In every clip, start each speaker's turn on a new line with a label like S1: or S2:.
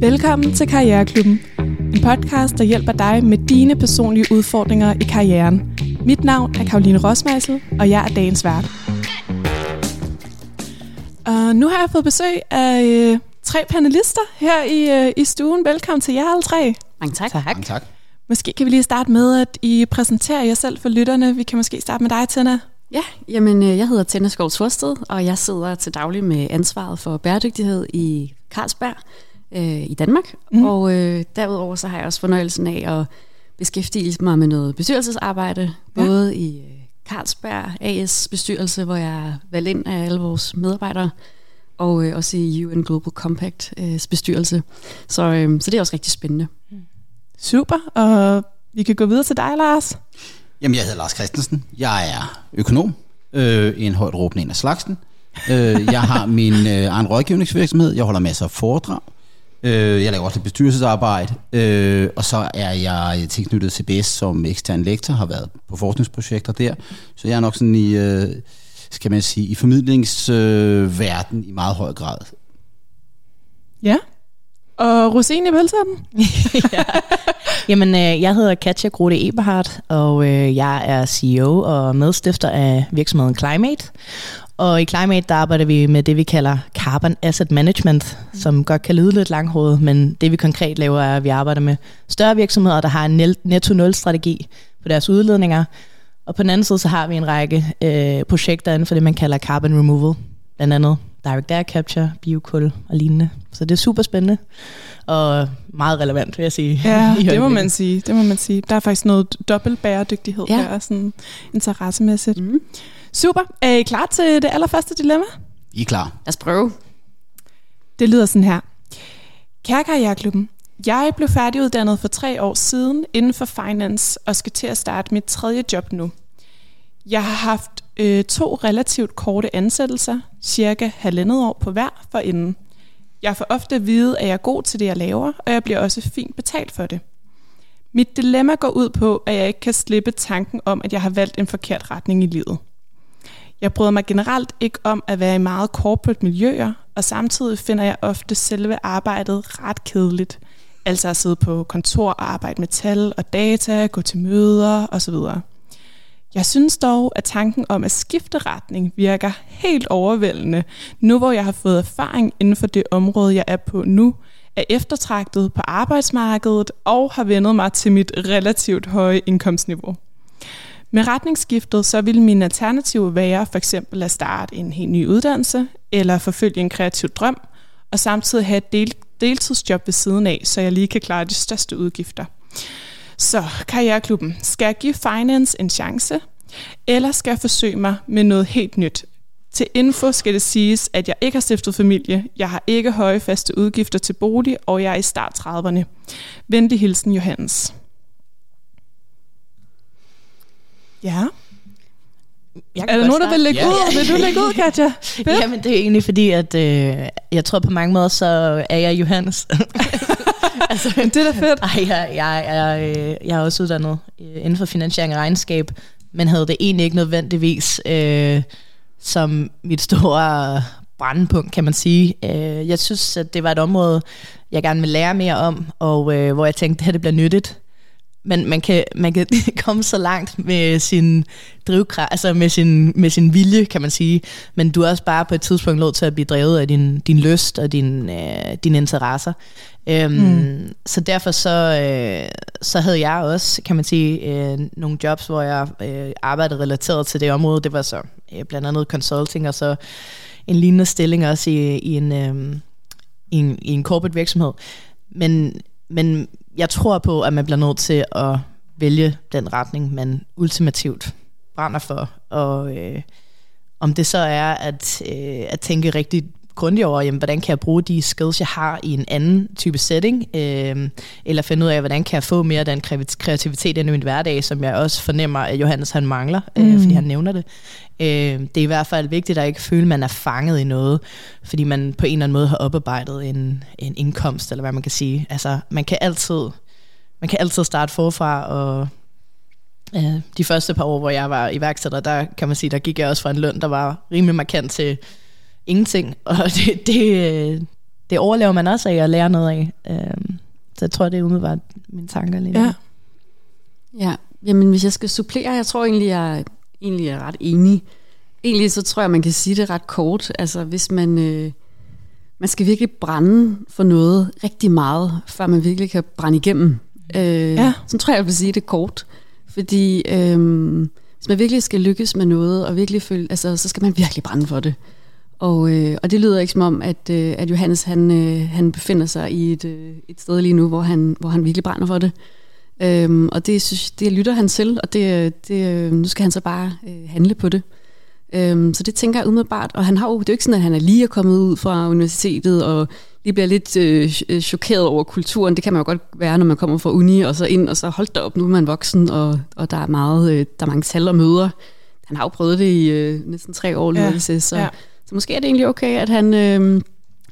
S1: Velkommen til Karriereklubben. En podcast, der hjælper dig med dine personlige udfordringer i karrieren. Mit navn er Karoline Rosmeisel, og jeg er dagens vært. Og nu har jeg fået besøg af øh, tre panelister her i, øh, i stuen. Velkommen til jer alle tre.
S2: Mange tak.
S3: tak. Mange tak.
S1: Måske kan vi lige starte med, at I præsenterer jer selv for lytterne. Vi kan måske starte med dig, Tina.
S2: Ja, jamen øh, jeg hedder Tina Skov Svorsted, og jeg sidder til daglig med ansvaret for bæredygtighed i Carlsberg øh, i Danmark. Mm. Og øh, derudover så har jeg også fornøjelsen af at beskæftige mig med noget bestyrelsesarbejde, ja. både i øh, Carlsberg AS bestyrelse, hvor jeg er valgt ind af alle vores medarbejdere, og øh, også i UN Global Compact øh, bestyrelse. Så, øh, så det er også rigtig spændende.
S1: Super, og vi kan gå videre til dig, Lars.
S3: Jamen, jeg hedder Lars Christensen. Jeg er økonom, øh, en højt råbende en af slagsen. Øh, jeg har min øh, egen rådgivningsvirksomhed. Jeg holder masser af foredrag. Øh, jeg laver også lidt bestyrelsesarbejde. Øh, og så er jeg tilknyttet CBS som ekstern lektor, har været på forskningsprojekter der. Så jeg er nok sådan i, øh, skal man sige, i formidlingsverden øh, i meget høj grad.
S1: Ja, og Rosine Pølsen?
S4: ja. Jamen, øh, jeg hedder Katja Grote Eberhardt, og øh, jeg er CEO og medstifter af virksomheden Climate. Og i Climate, der arbejder vi med det, vi kalder Carbon Asset Management, som godt kan lyde lidt langhovedet, men det vi konkret laver, er, at vi arbejder med større virksomheder, der har en netto-nul-strategi på deres udledninger. Og på den anden side, så har vi en række øh, projekter inden for det, man kalder carbon removal, blandt andet direct air capture, biokul og lignende. Så det er super spændende og meget relevant, vil jeg sige.
S1: Ja, det må man sige. Det må man sige. Der er faktisk noget dobbelt bæredygtighed ja. der, sådan interessemæssigt. Mm. Super. Er I klar til det allerførste dilemma?
S3: I er klar.
S2: Lad os prøve.
S1: Det lyder sådan her. Kære Karriereklubben, jeg blev færdiguddannet for tre år siden inden for finance og skal til at starte mit tredje job nu. Jeg har haft øh, to relativt korte ansættelser, cirka halvandet år på hver for inden. Jeg får ofte at vide, at jeg er god til det, jeg laver, og jeg bliver også fint betalt for det. Mit dilemma går ud på, at jeg ikke kan slippe tanken om, at jeg har valgt en forkert retning i livet. Jeg bryder mig generelt ikke om at være i meget corporate miljøer, og samtidig finder jeg ofte selve arbejdet ret kedeligt. Altså at sidde på kontor og arbejde med tal og data, gå til møder osv. Jeg synes dog, at tanken om at skifte retning virker helt overvældende, nu hvor jeg har fået erfaring inden for det område, jeg er på nu, er eftertragtet på arbejdsmarkedet og har vendet mig til mit relativt høje indkomstniveau. Med retningsskiftet så vil min alternativ være for eksempel at starte en helt ny uddannelse eller forfølge en kreativ drøm, og samtidig have et del- deltidsjob ved siden af, så jeg lige kan klare de største udgifter. Så Karriereklubben, skal jeg give finance en chance, eller skal jeg forsøge mig med noget helt nyt? Til info skal det siges, at jeg ikke har stiftet familie, jeg har ikke høje faste udgifter til bolig, og jeg er i start 30'erne. Venlig hilsen, Johannes. Ja. Jeg er der nogen, der vil lægge ja. ud? Vil du lægge ud, Katja?
S4: Jamen, det er egentlig fordi, at øh, jeg tror på mange måder, så er jeg Johannes.
S1: altså, det er da fedt.
S4: Ej, jeg, jeg, jeg, jeg er også uddannet øh, inden for finansiering og regnskab, men havde det egentlig ikke nødvendigvis øh, som mit store brandpunkt, kan man sige. Øh, jeg synes, at det var et område, jeg gerne vil lære mere om, og øh, hvor jeg tænkte, at det her det bliver nyttigt man, man, kan, man kan komme så langt med sin drivkraft, altså med sin, med sin vilje, kan man sige. Men du er også bare på et tidspunkt nødt til at blive drevet af din, din lyst og din, øh, dine interesser. Øhm, mm. Så derfor så, øh, så havde jeg også, kan man sige, øh, nogle jobs, hvor jeg øh, arbejdede relateret til det område. Det var så øh, blandt andet consulting, og så en lignende stilling også i, i, en, øh, i, en, i en corporate virksomhed. Men, men jeg tror på, at man bliver nødt til at vælge den retning, man ultimativt brænder for. Og øh, om det så er at, øh, at tænke rigtig grundigt over, jamen, hvordan kan jeg bruge de skills, jeg har i en anden type setting, øh, eller finde ud af, hvordan kan jeg få mere af den kreativitet ind i min hverdag, som jeg også fornemmer, at Johannes han mangler, øh, mm. fordi han nævner det. Øh, det er i hvert fald vigtigt at ikke føle, at man er fanget i noget, fordi man på en eller anden måde har oparbejdet en, en indkomst, eller hvad man kan sige. Altså, man kan altid, man kan altid starte forfra, og øh, de første par år, hvor jeg var iværksætter, der kan man sige, der gik jeg også fra en løn, der var rimelig markant til ingenting, og det, det, det overlever man også af at lære noget af. Øh, så jeg tror, det er umiddelbart mine tanker lige.
S1: Ja.
S2: Ja, jamen hvis jeg skal supplere, jeg tror egentlig, jeg egentlig er ret enig. Egentlig så tror jeg, man kan sige det ret kort. Altså hvis man, øh, man skal virkelig brænde for noget rigtig meget, før man virkelig kan brænde igennem. Øh,
S1: Ja.
S2: Så tror jeg, jeg vil sige det kort. Fordi øh, hvis man virkelig skal lykkes med noget, og virkelig føle, altså, så skal man virkelig brænde for det. Og, øh, og det lyder ikke som om, at, øh, at Johannes han, øh, han befinder sig i et, øh, et sted lige nu, hvor han, hvor han virkelig brænder for det. Øhm, og det, synes, det lytter han til, og det, det, øh, nu skal han så bare øh, handle på det. Øhm, så det tænker jeg umiddelbart. Og han har jo, det er jo ikke sådan, at han er lige kommet ud fra universitetet, og lige bliver lidt øh, ch- chokeret over kulturen. Det kan man jo godt være, når man kommer fra uni, og så ind, og så holdt der op, nu er man voksen, og, og der, er meget, øh, der er mange tal og møder. Han har jo prøvet det i øh, næsten tre år,
S1: Ja,
S2: så, så,
S1: ja.
S2: Så måske er det egentlig okay, at han... Øh,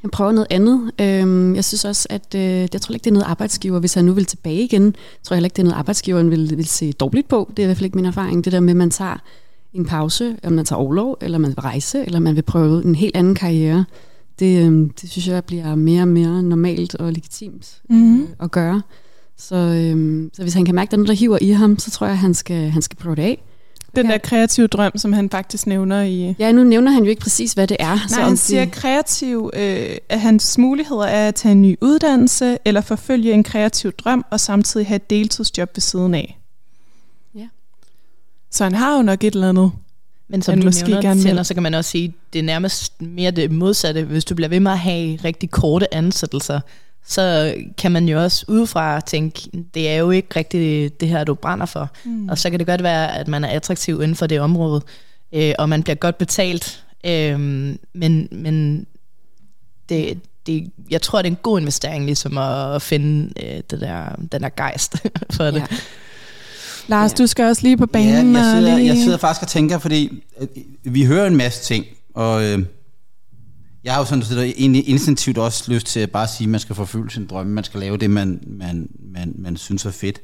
S2: han prøver noget andet. Øhm, jeg synes også, at øh, jeg tror ikke, det er noget arbejdsgiver, hvis han nu vil tilbage igen, tror jeg heller ikke, det er noget arbejdsgiveren vil, vil se dårligt på. Det er i hvert fald ikke min erfaring. Det der med, at man tager en pause, om man tager overlov, eller man vil rejse, eller man vil prøve en helt anden karriere. Det, øh, det synes jeg bliver mere og mere normalt og legitimt øh, at gøre. Så, øh, så hvis han kan mærke, at der er noget, der hiver i ham, så tror jeg, at han skal, han skal prøve det af.
S1: Den
S2: Ja.
S1: der kreative drøm, som han faktisk nævner i...
S2: Ja, nu nævner han jo ikke præcis, hvad det er.
S1: Nej,
S2: om
S1: han
S2: det-
S1: siger kreativ, øh, at hans muligheder er at tage en ny uddannelse, eller forfølge en kreativ drøm, og samtidig have et deltidsjob ved siden af.
S2: Ja.
S1: Så han har jo nok et eller andet.
S4: Men som du
S1: måske
S4: nævner,
S1: gerne.
S4: Tænder, så kan man også sige, det er nærmest mere det modsatte. Hvis du bliver ved med at have rigtig korte ansættelser, så kan man jo også udefra tænke, det er jo ikke rigtigt det her, du brænder for. Mm. Og så kan det godt være, at man er attraktiv inden for det område, øh, og man bliver godt betalt. Øh, men men det, det, jeg tror, det er en god investering ligesom at finde øh, det der, den der gejst for det.
S2: Ja.
S1: Lars,
S3: Ja.
S1: du skal også lige på banen.
S3: Ja, jeg
S1: og
S3: sidder,
S1: lige...
S3: jeg sidder faktisk og tænker, fordi øh, vi hører en masse ting, og øh, jeg har jo sådan set egentlig instinktivt også lyst til at bare sige, at man skal forfølge sin drømme, man skal lave det, man, man, man, man synes er fedt.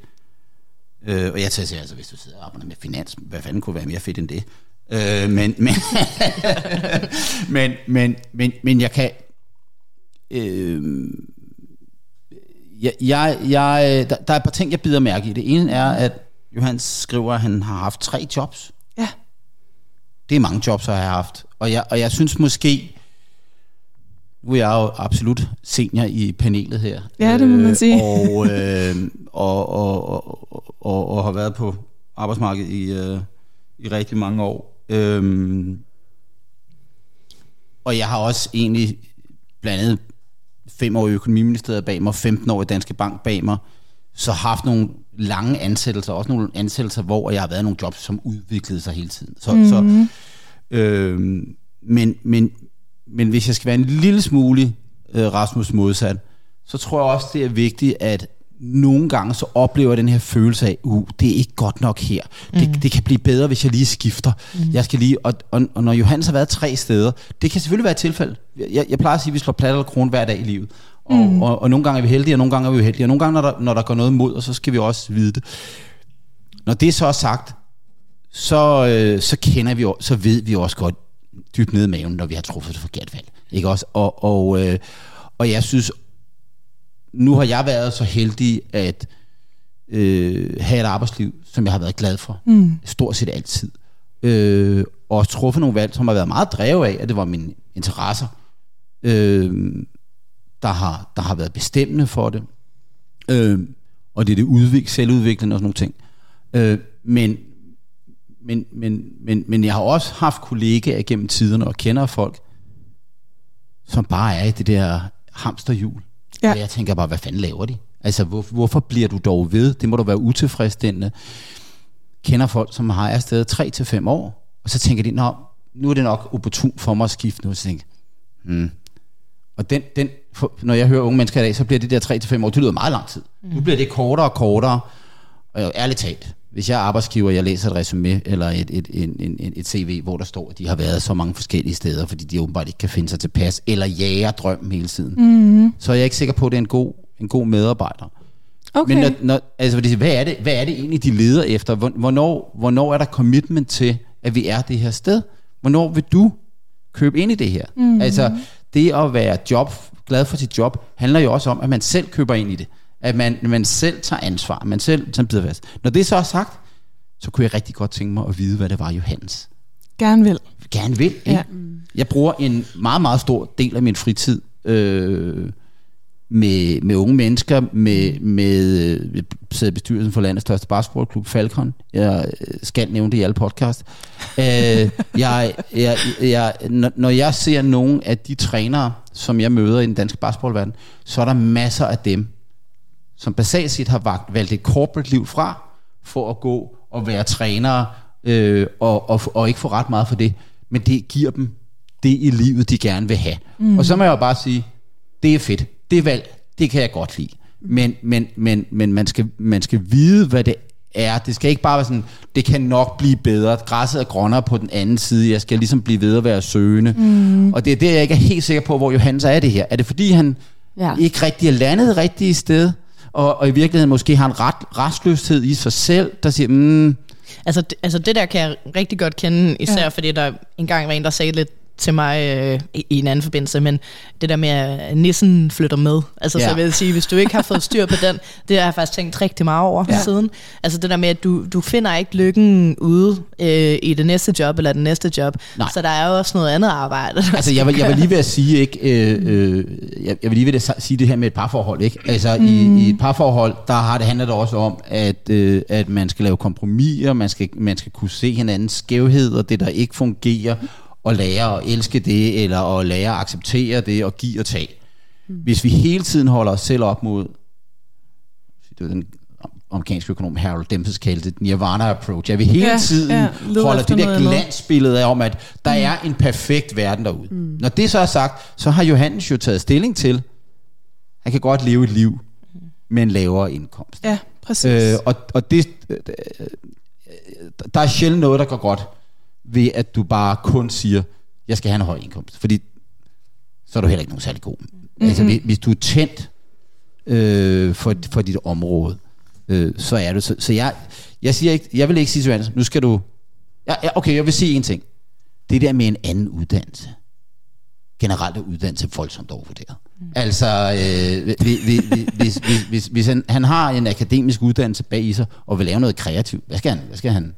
S3: Øh, og jeg tager altså, hvis du sidder og arbejder med finans, hvad fanden kunne være mere fedt end det? Øh, men, men, men, men, men, men jeg kan... Øh, jeg, jeg, jeg, der, der er et par ting, jeg bider mærke i. Det ene er, at Johan skriver, at han har haft tre jobs.
S1: Ja.
S3: Det er mange jobs, jeg har haft. Og jeg, og jeg synes måske, nu er jeg jo absolut senior i panelet her.
S1: Ja, det må man sige.
S3: Og, øh, og, og, og, og, og har været på arbejdsmarkedet i, øh, i rigtig mange år. Øhm, og jeg har også egentlig blandt andet fem år i økonomiministeriet bag mig, 15 år i Danske Bank bag mig, så haft nogle lange ansættelser, også nogle ansættelser, hvor jeg har været nogle jobs, som udviklede sig hele tiden. Så, mm. så, øh, men, men, men hvis jeg skal være en lille smule øh, Rasmus modsat, så tror jeg også, det er vigtigt, at nogle gange så oplever jeg den her følelse af, uh, det er ikke godt nok her. Det,
S1: Mhm.
S3: det kan blive bedre, hvis jeg lige skifter. Mm. Jeg skal lige, og, og, og når Johannes har været tre steder, det kan selvfølgelig være et tilfælde. Jeg, jeg plejer at sige, at vi slår plat eller kron hver dag i livet. Og, mm. og, og nogle gange er vi heldige, og nogle gange er vi uheldige. Og nogle gange, når der, når der går noget imod, og så skal vi også vide det. Når det så er sagt, så, øh, så kender vi så ved vi også godt dybt nede i maven, når vi har truffet et forkert valg. Ikke også? Og, og, øh, og jeg synes, nu har jeg været så heldig at øh, have et arbejdsliv, som jeg har været glad for. Mm. Stort set altid. Øh, og truffet nogle valg, som har været meget drevet af, at det var mine interesser, øh, der, har, der har været bestemmende for det. Øh, og det er det udvik, selvudviklende og sådan nogle ting. Øh, men, men, men, men, men jeg har også haft kollegaer gennem tiderne og kender folk, som bare er i det der hamsterhjul.
S1: Ja.
S3: Og jeg tænker bare, hvad fanden laver de? Altså, hvor, hvorfor bliver du dog ved? Det må da være utilfredsstillende. Kender folk, som har afsted 3 til fem år, og så tænker de, Nå, nu er det nok opportun for mig at skifte nu. Så tænker hmm. Og den, den, for, når jeg hører unge mennesker i dag, så bliver det der 3 til fem år, det lyder meget lang tid. Mm. Nu bliver det kortere og kortere. Og ærligt talt, hvis jeg er arbejdsgiver, jeg læser et resume eller et, et, en, en, et CV, hvor der står, at de har været så mange forskellige steder, fordi de åbenbart ikke kan finde sig tilpas, eller jager drømmen hele tiden, mm. så er jeg ikke sikker på, at det er en god, en god medarbejder.
S1: Okay.
S3: Men når, når, altså, hvad, er det, hvad er det egentlig, de leder efter? Hvor- Hvornår, hvornår er der commitment til, at vi er det her sted? Hvornår vil du købe ind i det her? Mm. Altså, det at være job, glad for sit job, handler jo også om, at man selv køber ind i det. At man, man selv tager ansvar, man selv tager bider fast. Når det så er sagt, så kunne jeg rigtig godt tænke mig at vide, hvad det var, Johannes
S1: Gerne vil.
S3: gerne vil. Ikke?
S1: Ja.
S3: Jeg bruger en meget, meget stor del af min fritid øh, med, med unge mennesker, med, med øh, jeg sidder i bestyrelsen for landets største basketballklub, Falcon. Jeg øh, skal nævne det i alle podcast. øh, jeg, jeg, jeg, når, når jeg ser nogle af de trænere, som jeg møder i den danske basketballverden, så er der masser af dem, som basalt set har vagt- valgt et corporate liv fra, for at gå og være trænere, øh, og, og, og ikke få ret meget for det. Men det giver dem det i livet, de gerne vil have. Mm. Og så må jeg jo bare sige, det er fedt. Det valg, det kan jeg godt lide. Men, men, men, men man, skal, man skal vide, hvad det er. Det skal ikke bare være sådan, det kan nok blive bedre. Græsset er grønnere på den anden side. Jeg skal ligesom blive ved at være søgende. Mm. Og det er det, jeg ikke er helt sikker på, hvor Johannes er det her. Er det fordi, han
S2: Ja.
S3: ikke rigtig er landet det rigtige sted, og, og i virkeligheden måske har en ret, restløshed i sig selv, der siger, mm,
S4: Altså, det- altså det der kan jeg rigtig godt kende, især
S1: ja.
S4: fordi der engang var en, der sagde lidt til mig øh, i, en anden forbindelse, men det der med, at nissen flytter med. Altså, ja. Så vil jeg sige, hvis du ikke har fået styr på den, det har jeg faktisk tænkt rigtig meget over ja. siden. Altså det der med, at du, du finder ikke lykken ude øh, i det næste job, eller det næste job.
S3: Nej.
S4: Så der er jo også noget andet arbejde.
S3: Altså, jeg, jeg var lige ved at sige, ikke, øh, øh, jeg, jeg var lige ved at sige det her med et parforhold, ikke? Altså, mm. i, i et parforhold, der har det handler det også om, at, øh, at man skal lave kompromiser, man skal, man skal kunne se hinandens skævheder, det der ikke fungerer, og lære at elske det, eller at lære at acceptere det, og give og tage. Mm. Hvis vi hele tiden holder os selv op mod, det var den amerikanske økonom Harold Dempsey kaldte det nirvana approach, at vi hele
S1: Ja,
S3: tiden
S1: ja,
S3: holder det der glansbillede af om, at der mm. er en perfekt verden derude. Mm. Når det så er sagt, så har Johannes jo taget stilling til, han kan godt leve et liv med en lavere indkomst.
S1: Ja, præcis.
S3: Øh, og, og det, øh, der er sjældent noget, der går godt ved, at du bare kun siger, jeg skal have en høj indkomst. Fordi så er du heller ikke nogen særlig god. Mm-hmm. Altså, hvis, hvis du er tændt øh, for, for dit område, øh, så er du. Så, så jeg, jeg, siger ikke, jeg vil ikke sige til Johannes, nu skal du... Ja, ja, okay, jeg vil sige en ting. Det der med en anden uddannelse. Generelt er uddannelse voldsomt overvurderet. Mm. Altså, øh, hvis, hvis, hvis, hvis, hvis, hvis han, han har en akademisk uddannelse bag i sig, og vil lave noget kreativt, hvad skal han, hvad skal han,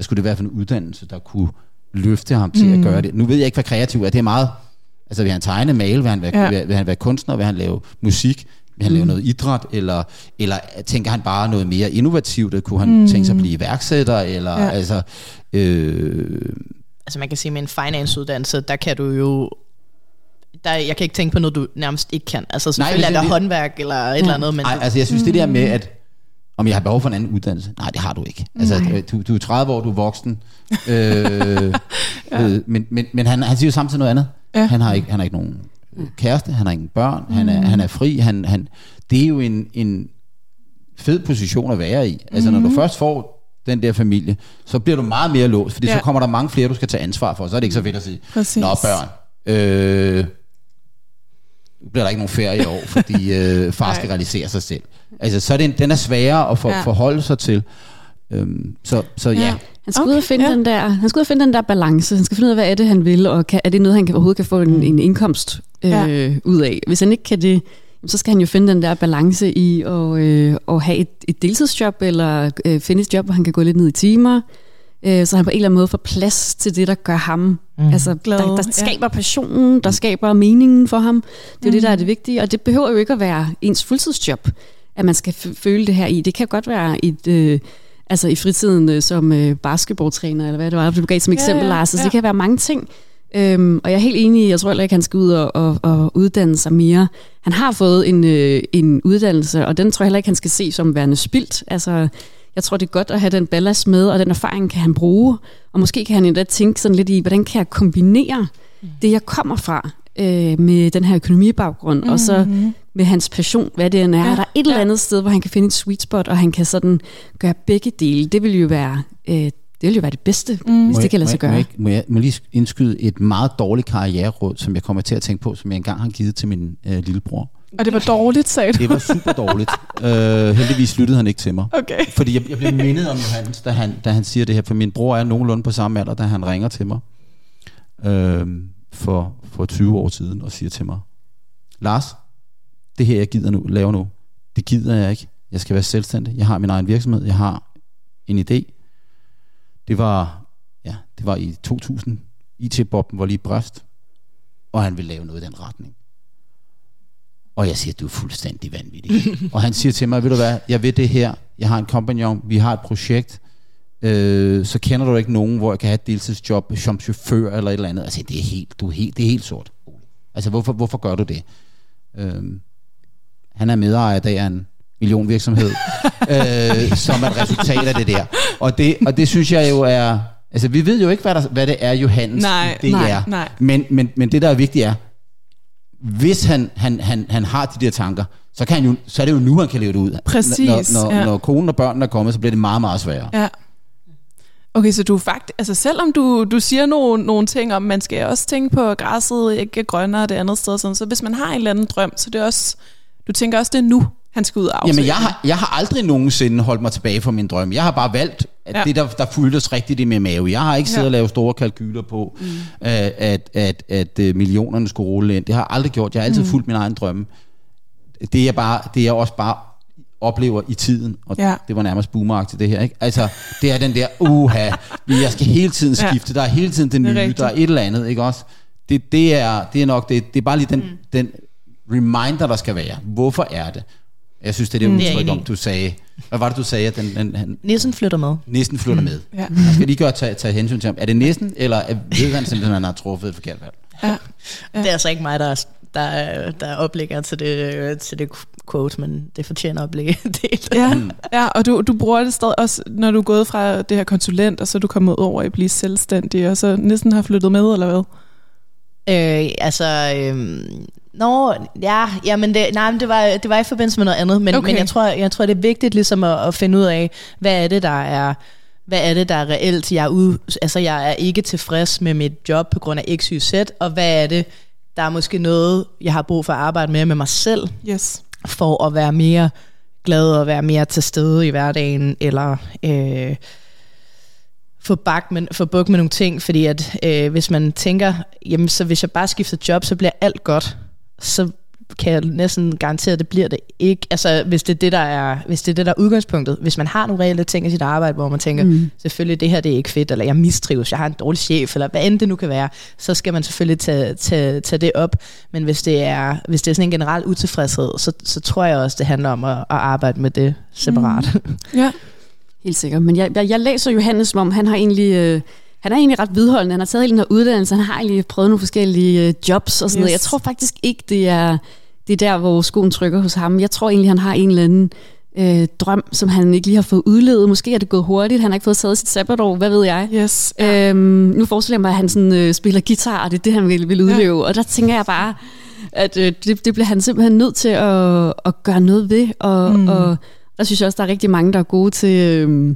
S3: hvad skulle det være for en uddannelse, der kunne løfte ham til mm. at gøre det? Nu ved jeg ikke, hvad kreativ er. Det er meget, altså vil han tegne, male, vil han være,
S1: Ja.
S3: vil, vil han være kunstner, vil han lave musik, vil han mm. lave noget idræt, eller, eller tænker han bare noget mere innovativt, kunne han mm. tænke sig at blive iværksætter, eller
S1: Ja.
S3: altså... Øh,
S4: altså man kan sige, med en finance-uddannelse, der kan du jo der, jeg kan ikke tænke på noget, du nærmest ikke kan. Altså selvfølgelig
S3: Nej,
S4: er der
S3: det-
S4: håndværk eller et eller andet, men
S3: Nej,
S4: du,
S3: altså jeg synes det der med, at om jeg har behov for en anden uddannelse, nej, det har du ikke. Altså, øh, du, du er 30 år, du er voksen, øh, ja. øh, men, men, men han, han siger jo samtidig noget andet.
S1: Ja.
S3: Han, har ikke, han har ikke nogen øh, kæreste, han har ingen børn, mm. han, er, han er fri, han, han, det er jo en, en fed position at være i. Altså når du først får den der familie, så bliver du meget mere låst, fordi
S1: Ja.
S3: så kommer der mange flere, du skal tage ansvar for, så er det ikke så fedt at sige,
S1: Præcis.
S3: nå børn, øh, bliver der ikke nogen ferie i år, fordi øh, far skal realisere sig selv. Altså, så er det en, den er sværere at for,
S1: Ja.
S3: forholde sig til. Øhm, så, så ja.
S1: Ja.
S2: Han skal,
S1: Okay,
S2: ud og finde
S1: ja.
S2: den der, han skal ud og finde den der balance. Han skal finde ud af, hvad er det, han vil, og kan, er det noget, han kan, overhovedet kan få en, en indkomst øh,
S1: Ja.
S2: ud af. Hvis han ikke kan det, så skal han jo finde den der balance i at, øh, at have et, et deltidsjob, eller øh, finde et job, hvor han kan gå lidt ned i timer, øh, så han på en eller anden måde får plads til det, der gør ham. Mm. Altså,
S1: Glad,
S2: der, der
S1: ja.
S2: skaber passionen, der skaber meningen for ham. Det er jo det, der er det vigtige, og det behøver jo ikke at være ens fuldtidsjob, at man skal f- føle det her i. Det kan godt være et... Øh, altså i fritiden øh, som øh, basketballtræner, eller hvad det var, du gav som
S1: Ja,
S2: eksempel,
S1: ja,
S2: Lars. Altså,
S1: ja.
S2: det kan være mange ting. Øhm, og jeg er helt enig, jeg tror heller ikke, han skal ud og, og, og uddanne sig mere. Han har fået en, øh, en uddannelse, og den tror jeg heller ikke, han skal se som værende spildt. Altså, jeg tror, det er godt at have den ballast med, og den erfaring kan han bruge. Og måske kan han endda tænke sådan lidt i, hvordan kan jeg kombinere det, jeg kommer fra, øh, med den her økonomibaggrund, mm-hmm. og så med hans passion, hvad det end er.
S1: Ja,
S2: der er et eller
S1: ja.
S2: andet sted, hvor han kan finde et sweet spot, og han kan sådan gøre begge dele. Det vil jo være, øh, det vil jo være det bedste, mm. hvis det kan lade sig
S3: må jeg-
S2: gøre.
S3: Må jeg, må jeg, må jeg lige indskyde et meget dårligt karriereråd, som jeg kommer til at tænke på, som jeg engang har givet til min øh, lillebror.
S1: Og det var dårligt, sagde du.
S3: Det var super dårligt. øh, heldigvis lyttede han ikke til mig.
S1: Okay.
S3: Fordi jeg, jeg blev mindet om Johannes, da han, da han siger det her, for min bror er nogenlunde på samme alder, da han ringer til mig. Øhm, for, for 20 år siden og siger til mig, Lars, det her jeg gider nu, lave nu, det gider jeg ikke. Jeg skal være selvstændig. Jeg har min egen virksomhed. Jeg har en idé. Det var, ja, det var i 2000. IT-bobben var lige bræst. Og han vil lave noget i den retning. Og jeg siger, du er fuldstændig vanvittig. og han siger til mig, ved du hvad, jeg ved det her. Jeg har en kompagnon. Vi har et projekt. Øh, så kender du ikke nogen, hvor jeg kan have et deltidsjob som chauffør eller et eller andet. Altså, det er helt, du er helt, det er helt sort. Altså, hvorfor, hvorfor gør du det? Øh, han er medejer i dag af en millionvirksomhed, øh, som er et resultat af det der. Og det, og det synes jeg jo er... Altså, vi ved jo ikke, hvad, der, hvad det er, Johannes
S1: Nej,
S3: det
S1: nej,
S3: er.
S1: nej.
S3: Men, men, men det, der er vigtigt, er, hvis han, han, han, han har de der tanker, så, kan han jo, så er det jo nu, han kan leve det ud.
S1: Præcis,
S3: Når, når,
S1: ja.
S3: når konen og børnene er kommet, så bliver det meget, meget sværere.
S1: Ja. Okay, så du faktisk, altså selvom du, du siger nogle, nogle ting om, man skal også tænke på, græsset ikke er grønnere det andet sted, sådan, så hvis man har en eller anden drøm, så det er også, du tænker også, det er nu, han skal ud og afsøge
S3: Jamen, jeg har, jeg har aldrig nogensinde holdt mig tilbage fra min drøm. Jeg har bare valgt, at
S1: Ja.
S3: ja. det, der, der fulgtes rigtigt i min mave. Jeg har ikke siddet
S1: Ja.
S3: og lavet store kalkyler på, mm. at, at, at, at øh, millionerne skulle rulle ind. Det har jeg aldrig gjort. Jeg har altid mm. fulgt min egen drømme. Det er, bare, det er jeg også bare oplever i tiden, og
S1: Ja.
S3: ja. det var nærmest boomeragtigt det her, ikke? Altså, det er den der, uha, jeg skal hele tiden
S1: Ja.
S3: skifte, der er hele tiden det
S1: Det er
S3: nye,
S1: rigtigt.
S3: der er et eller andet, ikke også? Det, det, er, det er nok, det, det er bare lige den, mm. den reminder, der skal være. Hvorfor er det? Jeg synes, det er det
S4: Mm.
S3: Udtryk, om du sagde. Hvad var det, du sagde, at den, den, han
S4: Nissen flytter med.
S3: næsten flytter med?
S1: Ja.
S3: Jeg skal lige gøre tage, tage hensyn til ham. Er det næsten, eller er, ved han simpelthen, at han har truffet et forkert valg?
S1: Ja.
S4: Ja. Det er altså ikke mig, der er, der, er- der er oplægger til det, til det quote, men det fortjener at blive delt.
S1: Ja,
S3: Mm.
S1: ja, og du, du bruger det stadig også, når du er gået fra det her konsulent, og så er du kommet over i at blive selvstændig, og så næsten har flyttet med, eller hvad?
S4: Øh, altså, øhm, nå, ja, ja men det, nej, men det var, det var i forbindelse med noget andet, men,
S1: Okay.
S4: men jeg, tror, jeg tror, det er vigtigt ligesom at, at finde ud af, hvad er det, der er, hvad er det, der er reelt? Jeg er, ude, altså, jeg er ikke tilfreds med mit job på grund af X, Y, Z, og hvad er det, der er måske noget, jeg har brug for at arbejde med med mig selv,
S1: Yes.
S4: for at være mere glad og være mere til stede i hverdagen, eller øh, få, bak med, få buk med nogle ting, fordi at øh, hvis man tænker, jamen så hvis jeg bare skifter job, så bliver alt godt, så kan jeg næsten garantere, at det bliver det ikke. Altså hvis det er det, der er, hvis det er det, der er udgangspunktet. Hvis man har nogle reelle ting i sit arbejde, hvor man tænker, mm. selvfølgelig det her det er ikke fedt, eller jeg mistrives, jeg har en dårlig chef, eller hvad end det nu kan være, så skal man selvfølgelig tage, tage, tage det op. Men hvis det er, hvis det er sådan en generel utilfredshed, så, så tror jeg også, det handler om at, at arbejde med det separat. Mm.
S1: Ja.
S2: Helt sikkert. Men jeg, jeg, jeg læser Johannes, som om han har egentlig... Øh, han er egentlig ret vedholdende. Han har taget hele den her uddannelse. Han har egentlig prøvet nogle forskellige øh, jobs og sådan yes. noget. Jeg tror faktisk ikke, det er, det er der, hvor skoen trykker hos ham. Jeg tror egentlig, han har en eller anden øh, drøm, som han ikke lige har fået udlevet. Måske er det gået hurtigt. Han har ikke fået taget sit sabbatår. Hvad ved jeg?
S1: Yes.
S2: Øhm, nu forestiller jeg mig, at han sådan, øh, spiller guitar, og det er det, han vil, vil udleve. Ja. Og der tænker jeg bare, at øh, det, det bliver han simpelthen nødt til at, at gøre noget ved. Og, mm. og der synes jeg også, der er rigtig mange, der er gode til... Øh,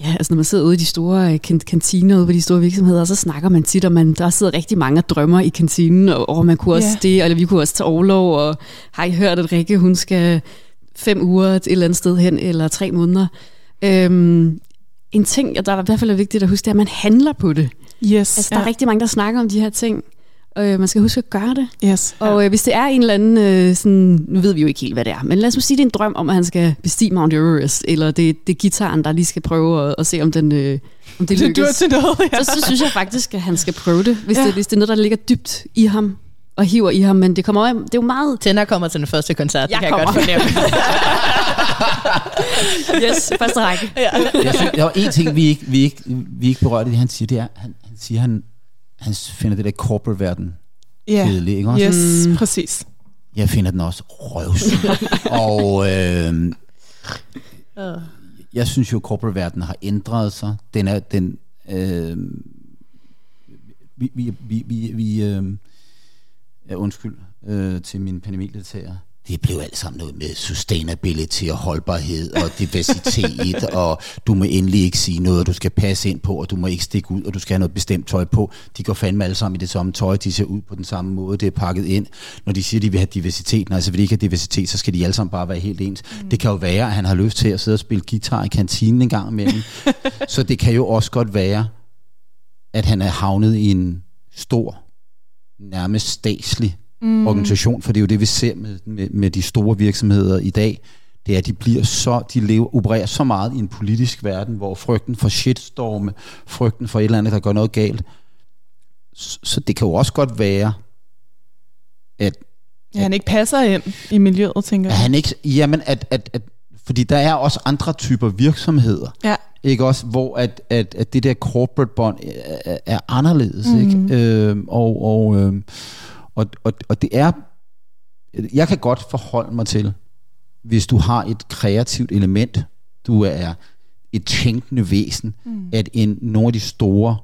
S2: Ja, altså når man sidder ude i de store øh, kan- kantiner ude på de store virksomheder, så snakker man tit, og man, der sidder rigtig mange og drømmer i kantinen, og, og man kunne også
S1: Ja.
S2: det, eller vi kunne også tage overlov, og har I hørt, at Rikke, hun skal fem uger et eller andet sted hen, eller tre måneder. Øhm, en ting, der er i hvert fald er vigtigt at huske, det er, at man handler på det.
S1: Yes.
S2: Altså, der er rigtig mange, der snakker om de her ting, øh, man skal huske at gøre det.
S1: Yes.
S2: Og øh, hvis det er en eller anden, øh, sådan, nu ved vi jo ikke helt, hvad det er, men lad os nu sige, det er en drøm om, at han skal bestige Mount Everest, eller det, det er gitaren, der lige skal prøve at, at se, om, den, øh, om det
S1: det
S2: lykkes.
S1: dur til noget, ja.
S2: Så, så synes jeg faktisk, at han skal prøve det, hvis,
S1: Ja.
S2: ja. det, hvis det er noget, der ligger dybt i ham, og hiver i ham, men det kommer det er jo meget...
S4: Tænder kommer til den første koncert,
S2: Jeg
S4: det kan
S2: kommer.
S4: jeg godt fornemme.
S2: Yes, første række.
S3: Jeg synes, der var en ting, vi ikke, vi ikke, vi ikke berørte, det han siger, det er, han, han siger, han, han finder det der corporate-verden
S1: Ja.
S3: kedelig, ikke også?
S1: Yes,
S2: Mm.
S1: præcis.
S3: Jeg finder den også røvsyg. og øh, jeg synes jo, at corporate-verdenen har ændret sig. Den er, den, øh, vi, vi, vi, vi, vi øh, ja, undskyld øh, til mine paneldeltagere. Det blev alt sammen noget med sustainability og holdbarhed og diversitet, og du må endelig ikke sige noget, du skal passe ind på, og du må ikke stikke ud, og du skal have noget bestemt tøj på. De går fandme alle sammen i det samme tøj, de ser ud på den samme måde, det er pakket ind. Når de siger, de vil have diversitet, nej, så vil de ikke have diversitet, så skal de alle sammen bare være helt ens. Mm. Det kan jo være, at han har lyst til at sidde og spille guitar i kantinen en gang imellem. så det kan jo også godt være, at han er havnet i en stor nærmest statslig mm. organisation, for det er jo det, vi ser med, med, med de store virksomheder i dag, det er, at de bliver så, de lever, opererer så meget i en politisk verden, hvor frygten for shitstorme, frygten for et eller andet, der gør noget galt. Så, så det kan jo også godt være, at...
S1: Ja, han ikke passer ind i miljøet, tænker jeg.
S3: At han ikke, jamen, at, at, at, fordi der er også andre typer virksomheder,
S1: Ja.
S3: ikke også, hvor at, at, at det der corporate bond er, er anderledes, mm. ikke? Øh, og, og, øh, og, og, og det er, jeg kan godt forholde mig til, hvis du har et kreativt element, du er et tænkende væsen, mm. at en, nogle af de store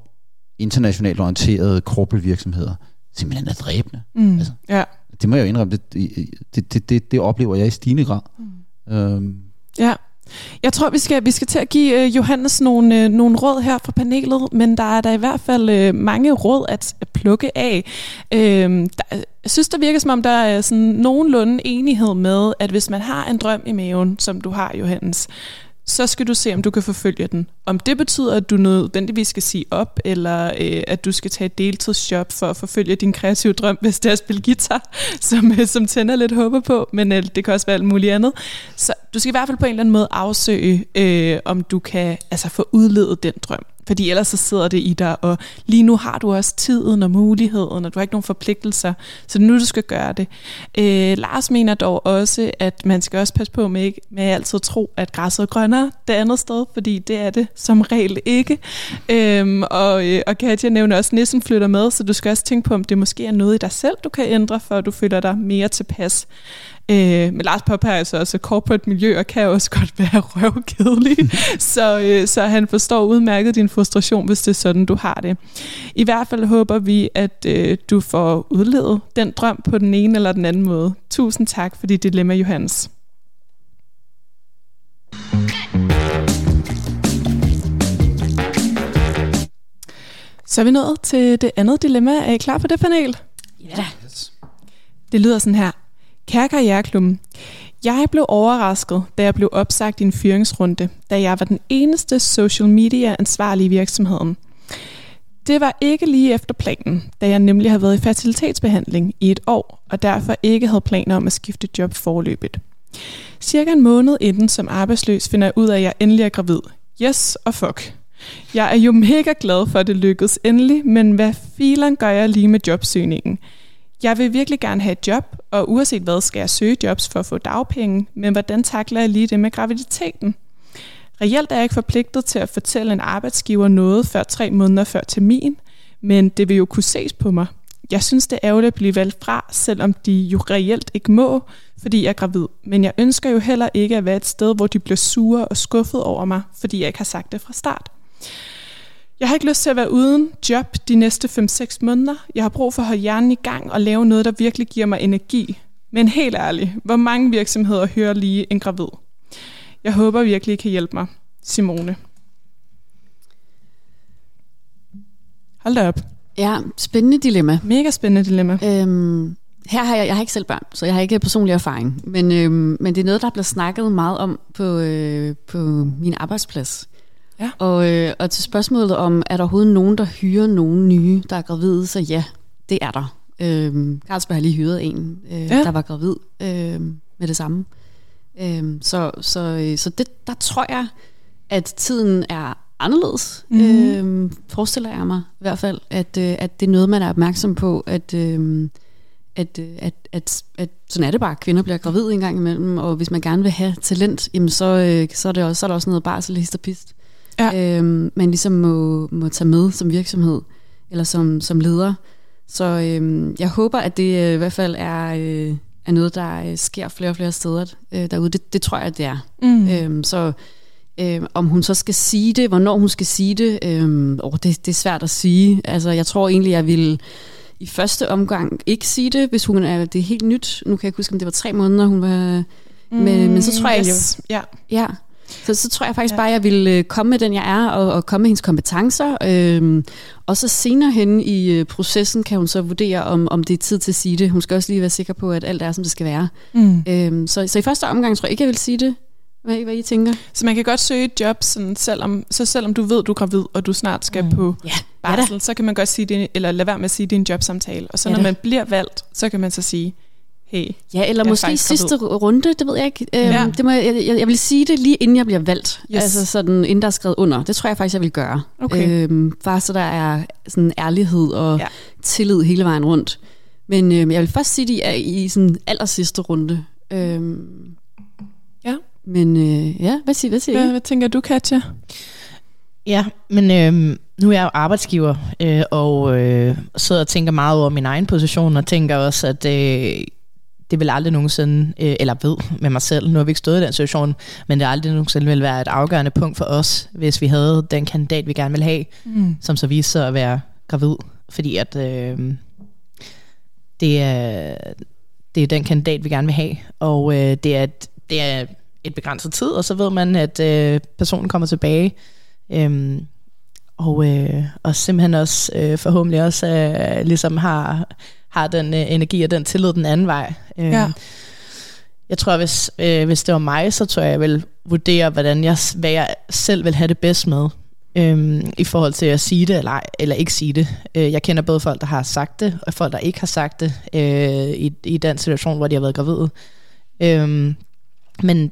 S3: internationalt orienterede corporate virksomheder simpelthen er dræbende.
S1: Mm.
S3: Altså,
S1: Ja.
S3: det må jeg jo indrømme, det, det, det, det, det oplever jeg i stigende grad. Mm. Øhm,
S1: Ja. Jeg tror, vi skal, vi skal til at give øh, Johannes nogle, øh, nogle råd her fra panelet, men der er der i hvert fald øh, mange råd at, at plukke af. Øh, der, jeg synes, der virker som om, der er sådan nogenlunde enighed med, at hvis man har en drøm i maven, som du har, Johannes, så skal du se, om du kan forfølge den. Om det betyder, at du nødvendigvis skal sige op, eller øh, at du skal tage et deltidsjob for at forfølge din kreative drøm, hvis det er at spille guitar, som, øh, som tænder lidt håber på, men øh, det kan også være alt muligt andet. Så du skal i hvert fald på en eller anden måde afsøge, øh, om du kan altså, få udledet den drøm. Fordi ellers så sidder det i dig, og lige nu har du også tiden og muligheden, og du har ikke nogen forpligtelser, så det er nu, du skal gøre det. Øh, Lars mener dog også, at man skal også passe på med, ikke, med at altid tro, at græsset er grønnere det andet sted, fordi det er det som regel ikke. Øhm, og, øh, og Katja nævner også, at nissen flytter med, så du skal også tænke på, om det måske er noget i dig selv, du kan ændre, for at du føler dig mere tilpas. Øh, men Lars påpeger altså også, at corporate miljøer kan også godt være røvkedelige, så, øh, så han forstår udmærket din frustration, hvis det er sådan, du har det. I hvert fald håber vi, at øh, du får udlevet den drøm på den ene eller den anden måde. Tusind tak for dit dilemma, Johannes. Så er vi nået til det andet dilemma. Er I klar på det panel?
S2: Ja.
S1: Det lyder sådan her. Kære Karriereklubben, jeg blev overrasket, da jeg blev opsagt i en fyringsrunde, da jeg var den eneste social media ansvarlige i virksomheden. Det var ikke lige efter planen, da jeg nemlig havde været i fertilitetsbehandling i et år, og derfor ikke havde planer om at skifte job forløbigt. Cirka en måned inden som arbejdsløs finder jeg ud af, at jeg endelig er gravid. Yes og fuck. Jeg er jo mega glad for, at det lykkedes endelig, men hvad filen gør jeg lige med jobsøgningen? Jeg vil virkelig gerne have et job, og uanset hvad skal jeg søge jobs for at få dagpenge, men hvordan takler jeg lige det med graviditeten? Reelt er jeg ikke forpligtet til at fortælle en arbejdsgiver noget før tre måneder før termin, men det vil jo kunne ses på mig. Jeg synes, det er ærgerligt at blive valgt fra, selvom de jo reelt ikke må, fordi jeg er gravid. Men jeg ønsker jo heller ikke at være et sted, hvor de bliver sure og skuffet over mig, fordi jeg ikke har sagt det fra start. Jeg har ikke lyst til at være uden job de næste 5-6 måneder. Jeg har brug for at holde hjernen i gang og lave noget, der virkelig giver mig energi. Men helt ærligt, hvor mange virksomheder hører lige en gravid? Jeg håber virkelig, I kan hjælpe mig. Simone. Hold da op.
S2: Ja, spændende dilemma.
S1: Mega spændende dilemma.
S2: Øhm, her har jeg, jeg har ikke selv børn, så jeg har ikke personlig erfaring. Men, øhm, men det er noget, der bliver snakket meget om på, øh, på min arbejdsplads.
S1: Ja.
S2: Og, øh, og til spørgsmålet om, er der overhovedet nogen, der hyrer nogen nye, der er gravide, så ja, det er der. Øhm, Carlsberg har lige hyret en, øh,
S1: Ja.
S2: der var gravid øh, med det samme. Øhm, så så, øh, så det, der tror jeg, at tiden er anderledes, mm. øhm, forestiller jeg mig i hvert fald, at, øh, at det er noget, man er opmærksom på, at, øh, at, øh, at, at, at sådan er det bare, kvinder bliver gravide en gang imellem, og hvis man gerne vil have talent, jamen så, øh, så, er, det også, så er der også noget barsel hist og pist,
S1: Ja.
S2: øhm, man ligesom må, må tage med som virksomhed, eller som, som leder. Så øhm, jeg håber, at det øh, i hvert fald er, øh, er noget, der øh, sker flere og flere steder øh, derude. Det, det tror jeg, det er.
S1: Mm.
S2: Øhm, så øhm, om hun så skal sige det, hvornår hun skal sige det, øhm, åh, det, det er svært at sige. Altså, jeg tror egentlig, jeg vil i første omgang ikke sige det, hvis hun er det er helt nyt. Nu kan jeg ikke huske, om det var tre måneder, hun var... Men, men så tror jeg,
S1: yes. Ja.
S2: Ja, så, så tror jeg faktisk
S1: Ja.
S2: bare, at jeg vil øh, komme med den, jeg er, og, og komme med hendes kompetencer. Øhm, og så senere hen i øh, processen kan hun så vurdere, om, om det er tid til at sige det. Hun skal også lige være sikker på, at alt er, som det skal være.
S1: Mm.
S2: Øhm, så, så i første omgang tror jeg ikke, jeg vil sige det. hvad, hvad I tænker.
S1: Så man kan godt søge et job, sådan, selvom, så selvom du ved, du er gravid, og du snart skal mm. på
S2: Ja,
S1: barsel, så kan man godt sige det, eller lade være med at sige, det er en jobsamtale. Og så
S2: Ja
S1: når
S2: da.
S1: man bliver valgt, så kan man så sige, hey,
S2: Ja, eller
S1: Jeg er
S2: måske sidste runde, det ved jeg ikke. Øhm,
S1: Ja.
S2: det må, jeg, jeg, jeg vil sige det lige inden jeg bliver valgt.
S1: Yes.
S2: Altså sådan, inden der er skrevet under. Det tror jeg faktisk, jeg vil gøre.
S1: Okay.
S2: Øhm, bare så der er sådan ærlighed og
S1: Ja.
S2: tillid hele vejen rundt. Men øhm, jeg vil først sige, det er i sådan aller sidste runde. Øhm,
S1: Ja.
S2: Men øh, ja, hvad siger, hvad siger
S1: hvad,
S2: I?
S1: hvad tænker du, Katja?
S4: Ja, men øhm, nu er jeg jo arbejdsgiver, øh, og øh, sidder og tænker meget over min egen position, og tænker også, at øh, det vil aldrig nogensinde, øh, eller ved med mig selv, nu har vi ikke stået i den situation, men det aldrig nogensinde vil være et afgørende punkt for os, hvis vi havde den kandidat, vi gerne vil have,
S1: Mm.
S4: som så viste sig at være gravid, fordi at øh, det, er, det er den kandidat, vi gerne vil have, og øh, det, er et, det er et begrænset tid, og så ved man, at øh, personen kommer tilbage, øhm, og, øh, og simpelthen også øh, forhåbentlig også øh, ligesom har, har den øh, energi og den tillid den anden vej. Øh,
S1: Ja.
S4: Jeg tror, hvis, øh, hvis det var mig, så tror jeg, jeg vil vurdere, hvordan jeg, hvad jeg selv vil have det bedst med. Øhm, I forhold til at sige det eller, ej, eller ikke sige det. Øh, jeg kender både folk, der har sagt det, og folk, der ikke har sagt det øh, i, i den situation, hvor de har været gravide. Øhm, men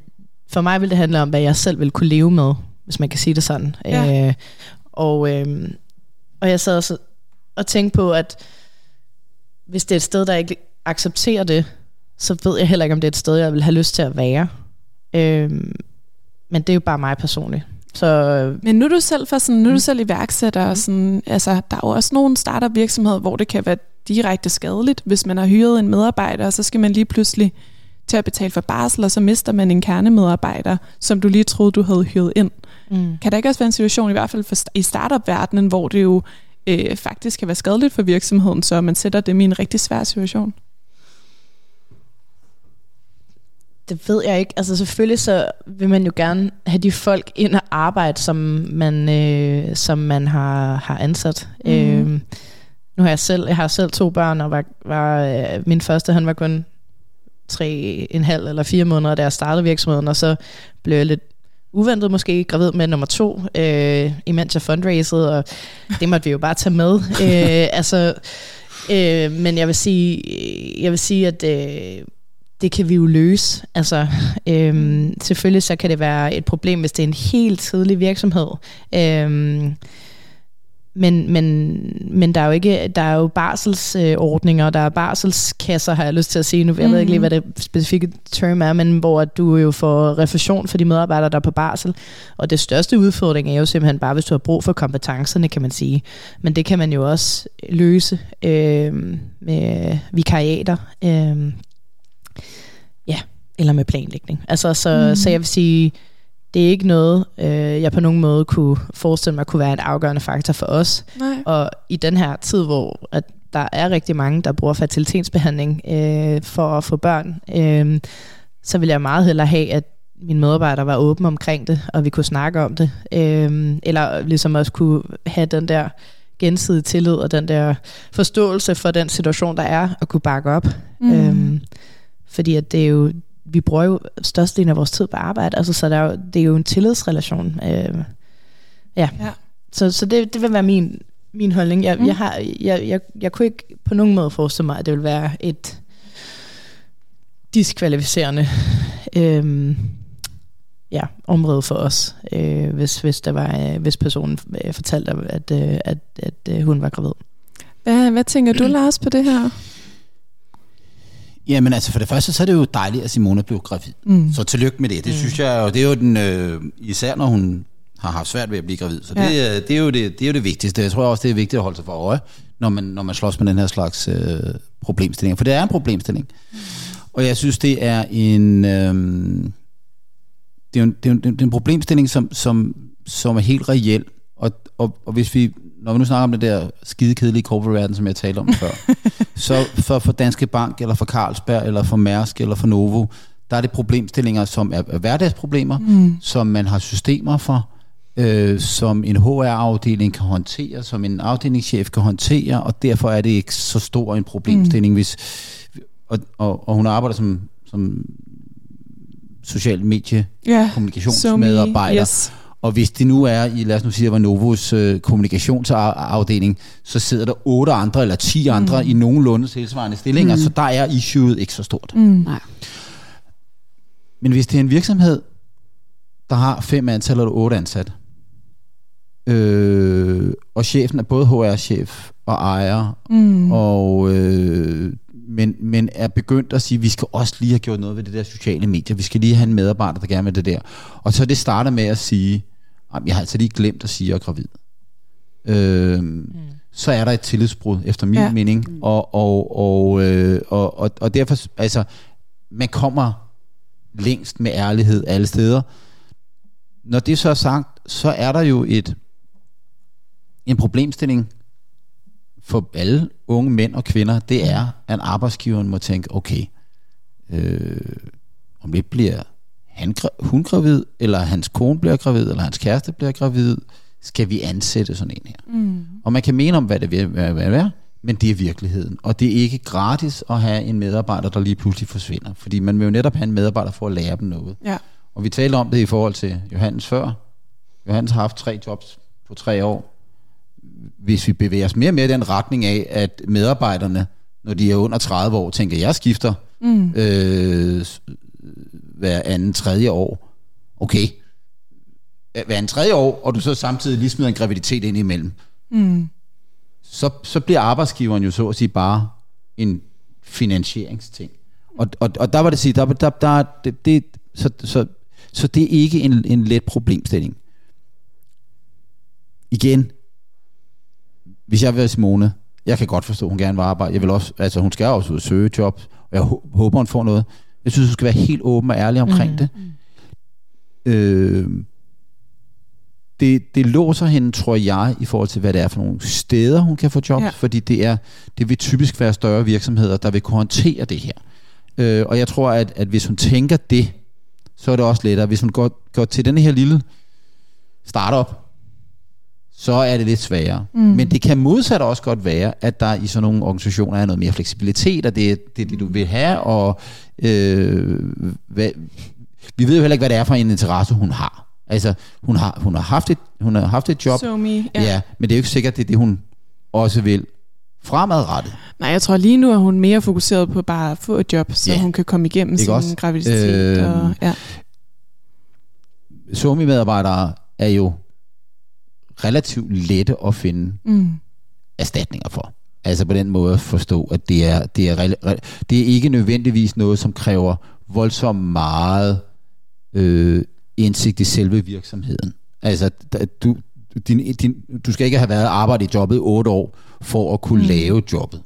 S4: for mig vil det handle om, hvad jeg selv vil kunne leve med, hvis man kan sige det sådan.
S1: Ja.
S4: Øh, og, øhm, og jeg sad også og tænkte på, at hvis det er et sted, der ikke accepterer det, så ved jeg heller ikke, om det er et sted, jeg vil have lyst til at være. Øhm, men det er jo bare mig personligt. Så øh,
S1: Men nu er du selv, for sådan, nu er du selv iværksætter, og sådan, altså, der er jo også nogle startup virksomheder, hvor det kan være direkte skadeligt, hvis man har hyret en medarbejder, og så skal man lige pludselig til at betale for barsel, og så mister man en kernemedarbejder, som du lige troede, du havde hyret ind.
S4: mm.
S1: Kan der ikke også være en situation, i hvert fald for, i startup-verdenen, hvor det jo øh, faktisk kan være skadeligt for virksomheden, så man sætter dem i en rigtig svær situation?
S4: Det ved jeg ikke. Altså selvfølgelig så vil man jo gerne have de folk ind og arbejde, som man, øh, som man har, har ansat. Mm. Øh, nu har jeg selv, jeg har selv to børn, og var, var, øh, min første, han var kun tre, en halv eller fire måneder, da jeg startede virksomheden, og så blev jeg lidt uventet måske gravid med nummer to, øh, imens jeg fundraisede, og det måtte vi jo bare tage med. øh, altså, øh, men jeg vil sige, jeg vil sige, at øh, det kan vi jo løse. Altså, øhm, selvfølgelig så kan det være et problem, hvis det er en helt tidlig virksomhed. Øhm, men, men, men der er jo ikke, der er jo barselsordninger, der er barselskasser, har jeg lyst til at sige nu. Jeg ved ikke lige, hvad det specifikke term er, men hvor du jo får refusion for de medarbejdere, der er på barsel. Og det største udfordring er jo simpelthen bare, hvis du har brug for kompetencerne, kan man sige. Men det kan man jo også løse øh, med vikariater. Øh, ja, eller med planlægning. Altså, så, mm. så jeg vil sige, det er ikke noget, øh, jeg på nogen måde kunne forestille mig kunne være en afgørende faktor for os.
S1: Nej.
S4: Og i den her tid, hvor at der er rigtig mange, der bruger fertilitetsbehandling øh, for at få børn, øh, så vil jeg meget hellere have, at mine medarbejdere var åbne omkring det, og vi kunne snakke om det. Øh, eller ligesom også kunne have den der gensidige tillid og den der forståelse for den situation, der er, og kunne bakke op.
S1: Mm.
S4: Øhm, fordi at det er jo, vi bruger jo størstedelen af vores tid på arbejde, altså så der er jo, det er jo en tillidsrelation. Øh, ja.
S1: Ja.
S4: Så, så det, det vil være min, min holdning. Jeg,
S1: Mm.
S4: jeg, har, jeg, jeg, jeg kunne ikke på nogen måde forestille mig, at det vil være et diskvalificerende øh, ja, område for os, øh, hvis, hvis, der var, øh, hvis personen øh, fortalte, at, øh, at, at øh, hun var gravid.
S1: Hvad, hvad tænker du, Lars, på det her?
S3: Jamen altså for det første, så er det jo dejligt, at Simone blev gravid.
S1: Mm.
S3: Så tillykke med det. Det mm. synes jeg jo, det er jo den, øh, især når hun har haft svært ved at blive gravid. Så det,
S1: Ja.
S3: det, er jo det, det er jo det vigtigste. Jeg tror også, det er vigtigt at holde sig for øje, når man, når man slås med den her slags øh, problemstillinger. For det er en problemstilling. Mm. Og jeg synes, det er en... Øh, det er, en, det, er en, det er en problemstilling, som, som, som er helt reel. Og, og, og hvis vi, når vi nu snakker om det der skide kedelige corporate verden, som jeg talte om før, så for, for Danske Bank, eller for Carlsberg, eller for Mærsk, eller for Novo, der er det problemstillinger, som er er hverdagsproblemer, mm. som man har systemer for, øh, som en HR-afdeling kan håndtere, som en afdelingschef kan håndtere, og derfor er det ikke så stor en problemstilling, mm. hvis og, og, og hun arbejder som, som social medie
S1: Ja,
S3: kommunikationsmedarbejder.
S1: Yes.
S3: Og hvis det nu er i, lad os nu sige, var Novos øh, kommunikationsafdeling, så sidder der otte andre eller ti andre i nogenlunde tilsvarende stillinger, mm. så der er issueet ikke så stort.
S1: Mm.
S2: Nej.
S3: Men hvis det er en virksomhed, der har fem ansatte eller otte ansatte, øh, og chefen er både HR-chef og ejer,
S1: Mm.
S3: og, øh, men, men er begyndt at sige, at vi skal også lige have gjort noget ved det der sociale medier. Vi skal lige have en medarbejder, der gerne vil det der. Og så det starter med at sige, "Ej, jeg har altså lige glemt at sige, at jeg er gravid. Øh, mm. Så er der et tillidsbrud, efter min
S1: Ja.
S3: mening. Og, og, og, øh, og, og, og derfor, altså, man kommer længst med ærlighed alle steder. Når det så er sagt, så er der jo et en problemstilling for alle unge mænd og kvinder, det er, at arbejdsgiveren må tænke, okay, øh, om lidt bliver han, hun gravid, eller hans kone bliver gravid, eller hans kæreste bliver gravid, skal vi ansætte sådan en her.
S1: Mm.
S3: Og man kan mene om, hvad det vil være, men det er virkeligheden. Og det er ikke gratis at have en medarbejder, der lige pludselig forsvinder. Fordi man vil jo netop have en medarbejder for at lære dem noget.
S1: Ja.
S3: Og vi talte om det i forhold til Johannes før. Johannes har haft tre jobs på tre år. Hvis vi bevæger os mere og mere i den retning af, at medarbejderne, når de er under 30 år, tænker, jeg skifter
S1: Mm.
S3: øh, hver anden tredje år. Okay. Hver anden tredje år, og du så samtidig lige smider en graviditet ind imellem.
S1: Mm.
S3: Så, så bliver arbejdsgiveren jo så at sige bare en finansieringsting. Og, og, og der var det sige, der, der, der, det, det, så, så, så det er ikke en, en let problemstilling. Igen, hvis jeg vil være Simone, jeg kan godt forstå, at hun gerne vil arbejde. Jeg vil også, altså hun skal også ud og søge job, og jeg hå- håber, hun får noget. Jeg synes, hun skal være helt åben og ærlig omkring mm. det. Øh, det, det låser hende, tror jeg, i forhold til, hvad det er for nogle steder, hun kan få jobs,
S1: Ja.
S3: fordi det, er, det vil typisk være større virksomheder, der vil kunne håndtere det her. Øh, og jeg tror, at, at hvis hun tænker det, så er det også lettere. Hvis hun går, går til denne her lille startup, så er det lidt sværere. Mm. Men det kan modsat også godt være, at der i sådan nogle organisationer er noget mere fleksibilitet, og det er det, er det du vil have, og øh, hvad, vi ved jo heller ikke, hvad det er for en interesse, hun har. Altså, hun har, hun har, haft, et, hun har haft et job,
S1: So me.
S3: ja.
S1: Ja.
S3: men det er jo ikke sikkert, det er det, hun også vil fremadrettet.
S1: Nej, jeg tror lige nu er hun mere fokuseret på bare at få et job, så
S3: Ja.
S1: hun kan komme igennem
S3: Ikke
S1: sin
S3: også?
S1: graviditet.
S3: Øhm,
S1: og, ja.
S3: Somi-medarbejdere er jo relativt lette at finde
S1: Mm.
S3: erstatninger for. Altså på den måde at forstå, at det er, det er, det er ikke nødvendigvis noget, som kræver voldsomt meget øh, indsigt i selve virksomheden. Altså du, din, din, du skal ikke have været arbejdet i jobbet otte år, for at kunne mm. lave jobbet.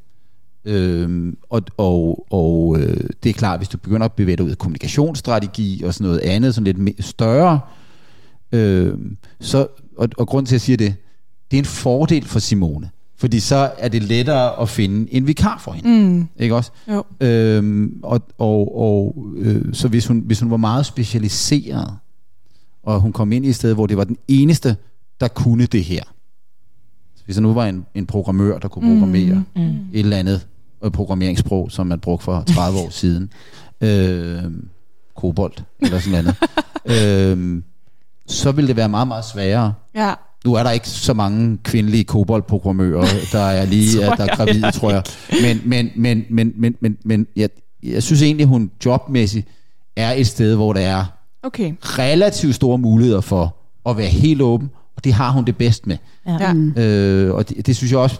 S3: Øhm, og og, og øh, det er klart, hvis du begynder at bevæge dig ud af kommunikationsstrategi og sådan noget andet, sådan lidt større, øh, så, og, og grund til at jeg siger det, det er en fordel for Simone. Fordi så er det lettere at finde en vikar for hende.
S1: Mm.
S3: Ikke også?
S1: Jo.
S3: Øhm, og og, og øh, så hvis hun, hvis hun var meget specialiseret, og hun kom ind i et sted, hvor det var den eneste, der kunne det her. Hvis der nu var en, en programmør, der kunne programmere
S4: Mm.
S3: et eller andet øh, programmeringssprog, som man brugte for 30 år siden. Øh, kobolt eller sådan noget andet. øh, så ville det være meget, meget sværere.
S1: Ja.
S3: Nu er der ikke så mange kvindelige koboldprogrammører, der er lige
S1: Tror
S3: at der er gravide, tror jeg. Men, men, men, men, men, men, men jeg, jeg synes egentlig, hun jobmæssigt er et sted, hvor der er
S1: Okay.
S3: relativt store muligheder for at være helt åben, og det har hun det bedst med.
S1: Ja.
S2: Mm.
S3: Øh, og det, det synes jeg også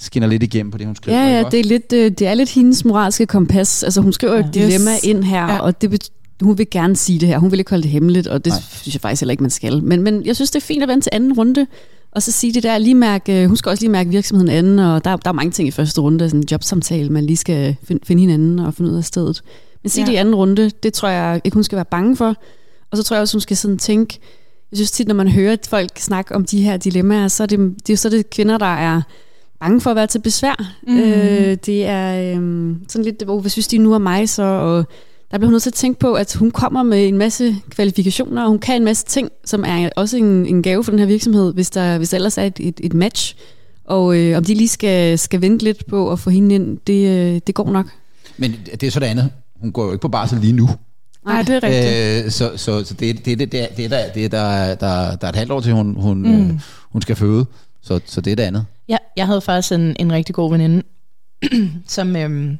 S3: skinner lidt igennem på det, hun skriver.
S2: Ja, ja, det er, lidt, øh, det er lidt hendes moralske kompas. Altså, hun skriver jo et
S4: Ja.
S2: dilemma
S1: Yes.
S2: ind her,
S1: Ja.
S2: ja. og det bet- hun vil gerne sige det her. Hun vil ikke holde det hemmeligt, og det
S3: Nej.
S2: synes jeg faktisk heller ikke, man skal. Men, men jeg synes, det er fint at vente til anden runde, og så sige det der, lige mærke, øh, hun skal også lige mærke virksomheden anden, og der, der er mange ting i første runde, sådan en jobsamtale, man lige skal finde, finde hinanden og finde ud af stedet. Men sige
S1: Ja.
S2: det i anden runde, det tror jeg ikke, hun skal være bange for. Og så tror jeg også, hun skal sådan tænke, jeg synes tit, når man hører folk snakke om de her dilemmaer, så er det, det er så er det kvinder, der er bange for at være til besvær.
S1: Mm.
S2: Øh, det er øh, sådan lidt, oh, hvad synes de nu om mig så? Og der bliver hun nødt til at tænke på, at hun kommer med en masse kvalifikationer, og hun kan en masse ting, som er også en, en gave for den her virksomhed, hvis der, hvis der ellers er et, et, et match. Og øh, om de lige skal, skal vente lidt på at få hende ind, det, øh, det går nok.
S3: Men det er så det andet. Hun går jo ikke på barsel lige nu.
S1: Nej, det er rigtigt.
S3: Øh, så så, så det, det, det, det, det, er der, det er der, der, der er et halvt år til, hun, hun, mm. øh, hun skal føde. Så, så det er det andet.
S4: Ja, jeg havde faktisk en, en rigtig god veninde, som, øhm,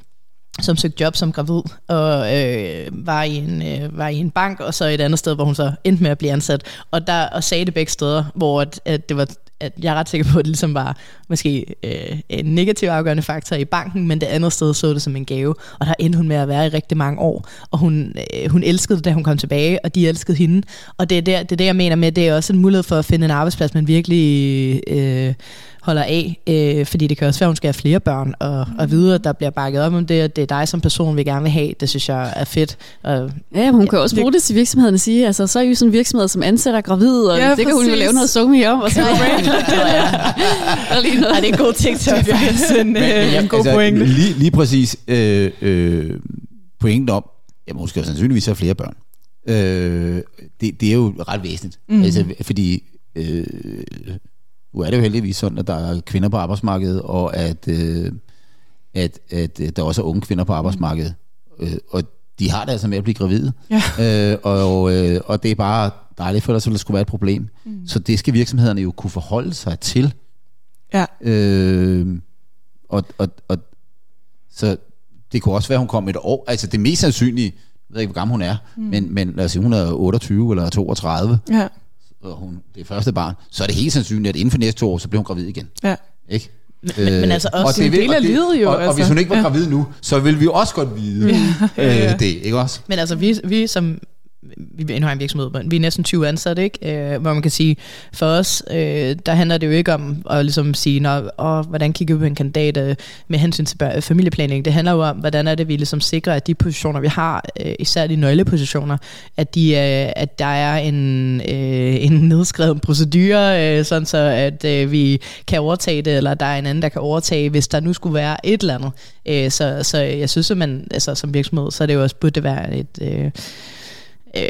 S4: som søgte job som gravid, og øh, var, i en, øh, var i en bank, og så et andet sted, hvor hun så endte med at blive ansat. Og, der, og sagde det begge steder, hvor at, at det var at jeg er ret sikker på, at det ligesom var måske øh, en negativ afgørende faktor i banken, men det andet sted så det som en gave, og der endte hun med at være i rigtig mange år, og hun, øh, hun elskede det, da hun kom tilbage, og de elskede hende, og det er, der, det er det, jeg mener med, det er også en mulighed for at finde en arbejdsplads, man virkelig øh, holder af, øh, fordi det kan også være, at hun skal have flere børn, og, og vide, at der bliver bakket op om det, at det er dig som person, vi gerne vil have, det synes jeg er fedt. Og,
S2: Ja, hun kan også bruge det til virksomheden og sige, altså så er I jo sådan en virksomhed, som ansætter gravide, og
S1: Ja,
S2: ja, det kan hun jo
S1: præcis.
S2: lave noget somi om, og så
S4: og lige noget. Ej, det er en god ting til
S1: Det er faktisk en, øh, en god pointe.
S3: Lige, lige præcis øh, øh, pointen om, at hun skal jo sandsynligvis have flere børn. Øh, det, det er jo ret væsentligt. Mm. Altså, fordi øh, nu er det jo heldigvis sådan, at der er kvinder på arbejdsmarkedet, og at, øh, at, at øh, der også er unge kvinder på arbejdsmarkedet. Øh, og de har det altså med at blive gravide.
S1: Ja.
S3: Øh, og, øh, og det er bare dejligt, for ellers ville der skulle være et problem. Mm. Så det skal virksomhederne jo kunne forholde sig til.
S1: Ja.
S3: Øh, og, og, og så det kunne også være, at hun kom et år. Altså det mest sandsynlige, jeg ved ikke, hvor gammel hun er, mm. men, men lad os sige, hun er 28 eller 32,
S1: Ja,
S3: og hun det er første barn, så er det helt sandsynligt, at inden for næste år, så bliver hun gravid igen.
S1: ja.
S3: Ikke?
S4: Men, men, men altså også
S3: og
S1: det en del
S3: og
S1: af livet jo,
S3: Og, og
S1: altså.
S3: hvis hun ikke var
S1: Ja.
S3: gravid nu, så ville vi jo også godt vide
S1: ja.
S3: øh, det, ikke også?
S4: Men altså, vi, vi som vi har en virksomhed, men vi er næsten 20 ansatte, ikke? Øh, hvor man kan sige, for os, øh, der handler det jo ikke om at ligesom sige, Nå, åh, hvordan kigger vi på en kandidat øh, med hensyn til bør- familieplanlægning. Det handler jo om, hvordan er det, vi ligesom sikrer, at de positioner, vi har, øh, især de nøglepositioner, at, de, øh, at der er en, øh, en nedskrevet procedure, øh, sådan så at øh, vi kan overtage det, eller der er en anden, der kan overtage, hvis der nu skulle være et eller andet. Øh, så, så jeg synes, at man altså, som virksomhed, så er det jo også burde det være et... Øh, øh,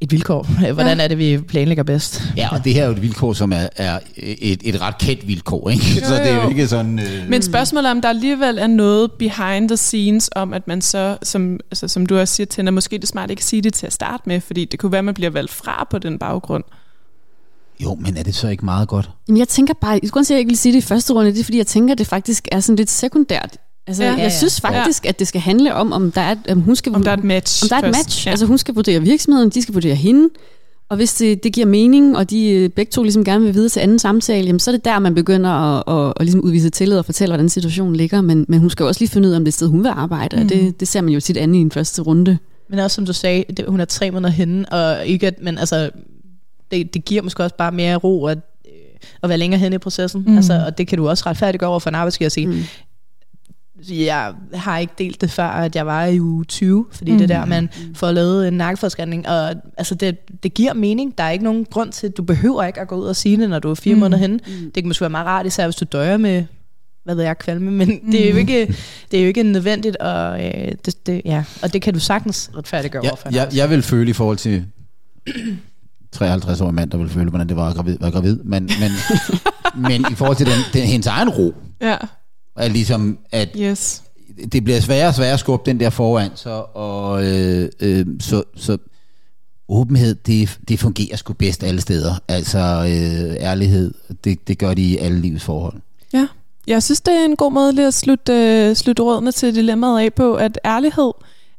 S4: et vilkår. Hvordan er det, vi planlægger bedst?
S3: Ja, og det her er jo et vilkår, som er, er et, et ret kendt vilkår, ikke? så det er jo
S1: jo.
S3: ikke sådan... Øh,
S1: Men spørgsmålet er, om der alligevel er noget behind the scenes om, at man så, som, altså, som du også siger, Tænder, måske det smart ikke at sige det til at starte med, fordi det kunne være, at man bliver valgt fra på den baggrund.
S3: jo, men er det så ikke meget godt?
S2: Jamen, jeg tænker bare, jeg skulle sige, at jeg ikke vil sige det i første runde, det er fordi, jeg tænker, at det faktisk er sådan lidt sekundært. Altså,
S1: Ja.
S2: ja,
S1: Ja,
S2: jeg
S4: ja.
S2: synes faktisk, at det skal handle om, om der er, om hun skal,
S1: Om der er et match
S2: om der er et match.
S1: Ja.
S2: Ja. Altså, hun skal vurdere virksomheden, de skal vurdere hende, og hvis det, det giver mening, og de øh, begge to ligesom gerne vil videre til anden samtale, jamen, så er det der, man begynder at, at, at ligesom udvise tillid og fortælle, hvordan situationen ligger. Men, men hun skal jo også lige finde ud af, om det er sted, hun vil arbejde, mm. og det, det ser man jo tit andet i en første runde.
S4: Men også som du sagde, det, hun er tre måneder henne, og ikke at, men altså, det, det giver måske også bare mere ro at, øh, at være længere henne i processen. Mm. Altså, og det kan du også retfærdiggøre over for en arbejdsgiver og sige, mm. Jeg har ikke delt det før, at jeg var i uge 20, fordi mm. det er der, man får lavet en nakkeforskanning, og altså, det, det giver mening. Der er ikke nogen grund til, du behøver ikke at gå ud og sige det, når du er fire mm. måneder henne. Det kan måske være meget rart, især hvis du døjer med hvad ved jeg, kvalme, men mm. det, er jo ikke, det er jo ikke nødvendigt, og, øh, det, det, ja, og det kan du sagtens retfærdiggøre
S3: Jeg,
S4: over for en
S3: jeg, jeg vil føle i forhold til 53 år mand, der vil føle, hvordan det var at gravid, være gravid. Men, men, men i forhold til den, den, hendes egen ro,
S1: Ja,
S3: er ligesom, at
S1: yes.
S3: det bliver sværere og sværere at skubbe den der foran, så, og, øh, øh, så, så åbenhed, det, det fungerer sgu bedst alle steder. Altså øh, ærlighed, det, det gør de i alle livets forhold.
S1: Ja, jeg synes, det er en god måde lige at slutte, øh, slutte rådene til dilemmaet af på, at ærlighed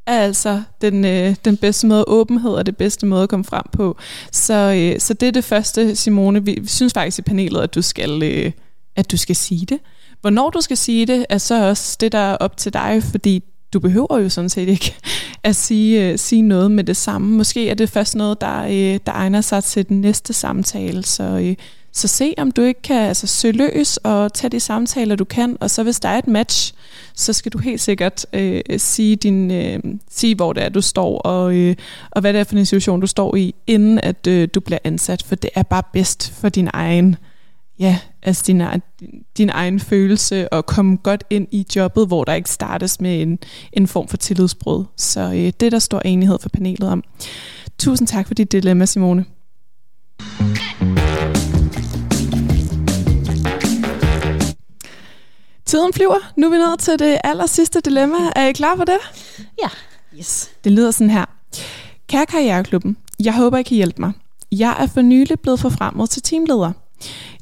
S1: er altså den, øh, den bedste måde, åbenhed er det bedste måde at komme frem på. Så, øh, så det er det første, Simone. Vi, synes faktisk i panelet, at du skal, øh, at du skal sige det. Hvornår du skal sige det, er så også det, der er op til dig, fordi du behøver jo sådan set ikke at sige, uh, sige noget med det samme. Måske er det først noget, der, uh, der egner sig til den næste samtale, så, uh, så se om du ikke kan altså, søge løs og tage de samtaler, du kan, og så hvis der er et match, så skal du helt sikkert øh, sige, din, øh, sige, hvor det er, du står, og, øh, og hvad det er for en situation, du står i, inden at øh, du bliver ansat, for det er bare bedst for din egen ja, altså din, egen- din egen følelse og komme godt ind i jobbet, hvor der ikke startes med en, en form for tillidsbrud. Så øh, det der står enighed for panelet om. Tusind tak for dit dilemma, Simone. Tiden flyver. Nu er vi nået til det aller sidste dilemma. Er I klar på det?
S4: Ja.
S2: Yes.
S1: Det lyder sådan her. Kære Karriereklubben, jeg håber, I kan hjælpe mig. Jeg er for nylig blevet forfremmet til teamleder.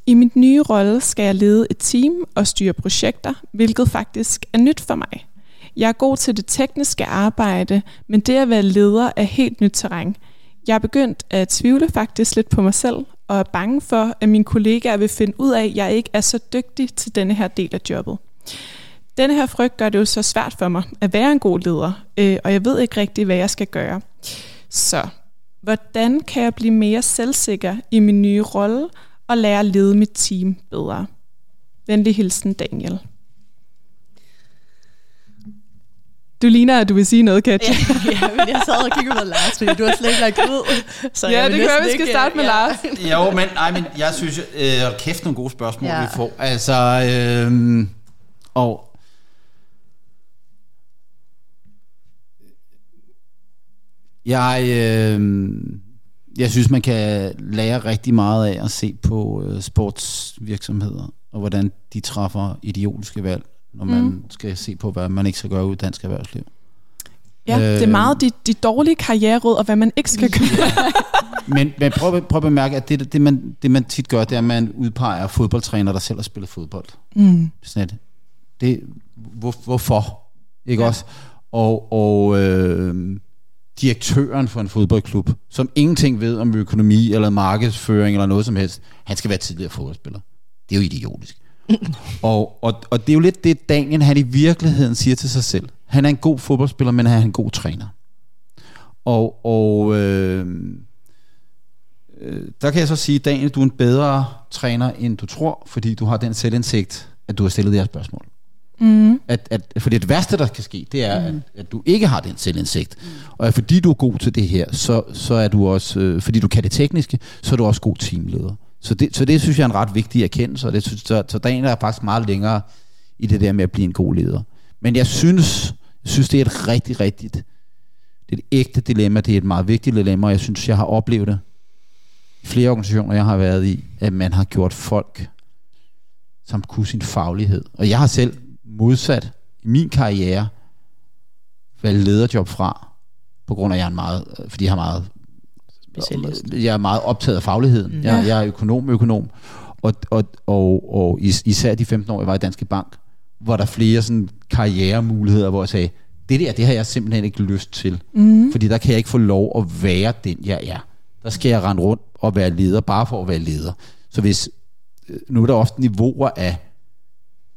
S1: I min nye rolle skal jeg lede et team og styre projekter, hvilket faktisk er nyt for mig. Jeg er god til det tekniske arbejde, men det at være leder er helt nyt terræn. Jeg er begyndt at tvivle faktisk lidt på mig selv, og er bange for, at mine kollegaer vil finde ud af, at jeg ikke er så dygtig til denne her del af jobbet. Denne her frygt gør det jo så svært for mig at være en god leder, øh, og jeg ved ikke rigtig, hvad jeg skal gøre. Så hvordan kan jeg blive mere selvsikker i min nye rolle og lære at lede mit team bedre? Venlig hilsen, Daniel. Du ligner, at du vil sige noget, Katja.
S4: ja, men jeg sad og kiggede på Lars, fordi du har slet ikke lagt ud.
S1: Så ja, det kan være, vi skal starte med ja. Lars.
S3: jo, men, nej, men jeg synes, øh, kæft nogle gode spørgsmål, ja. vi får. Altså, øh, og Jeg, øh, jeg synes, man kan lære rigtig meget af at se på øh, sportsvirksomheder, og hvordan de træffer idiotiske valg, når man mm. skal se på, hvad man ikke skal gøre i dansk erhvervsliv.
S1: Ja, øh, det er meget de, de dårlige karriereråd, og hvad man ikke skal gøre.
S3: men, men prøv, prøv at bemærke, at det, det, man, det man tit gør, det er, at man udpeger fodboldtræner, der selv har spillet fodbold. Mm. Sådan det, det, hvor, hvorfor? Ikke ja. også? Og, og øh, direktøren for en fodboldklub, som ingenting ved om økonomi eller markedsføring eller noget som helst, han skal være tidligere fodboldspiller. Det er jo idiotisk. og, og, og det er jo lidt det, Daniel han i virkeligheden siger til sig selv. Han er en god fodboldspiller, men han er en god træner. Og, og øh, øh, der kan jeg så sige, Daniel, du er en bedre træner, end du tror, fordi du har den selvindsigt, at du har stillet det her spørgsmål. Mm. At, at, for det værste, der kan ske, det er, mm. at, at du ikke har den selvindsigt. Mm. Og fordi du er god til det her, så, så er du også, øh, fordi du kan det tekniske, så er du også god teamleder. Så det, så det synes jeg er en ret vigtig erkendelse, og det synes, så, så dagen er faktisk meget længere i det der med at blive en god leder. Men jeg synes, jeg synes det er et rigtig, rigtigt, det er et ægte dilemma, det er et meget vigtigt dilemma, og jeg synes, jeg har oplevet det i flere organisationer, jeg har været i, at man har gjort folk, som kunne sin faglighed. Og jeg har selv modsat i min karriere valgt lederjob fra, på grund af, at jeg er en meget, fordi jeg har meget Specialist. Jeg er meget optaget af fagligheden. Mm. Jeg, jeg er økonom, økonom. Og, og, og, og især de 15 år, jeg var i Danske Bank, var der flere sådan karrieremuligheder, hvor jeg sagde, det der, det har jeg simpelthen ikke lyst til. Mm. Fordi der kan jeg ikke få lov at være den, jeg er. Der skal jeg rende rundt og være leder, bare for at være leder. Så hvis, øh, nu er der ofte niveauer af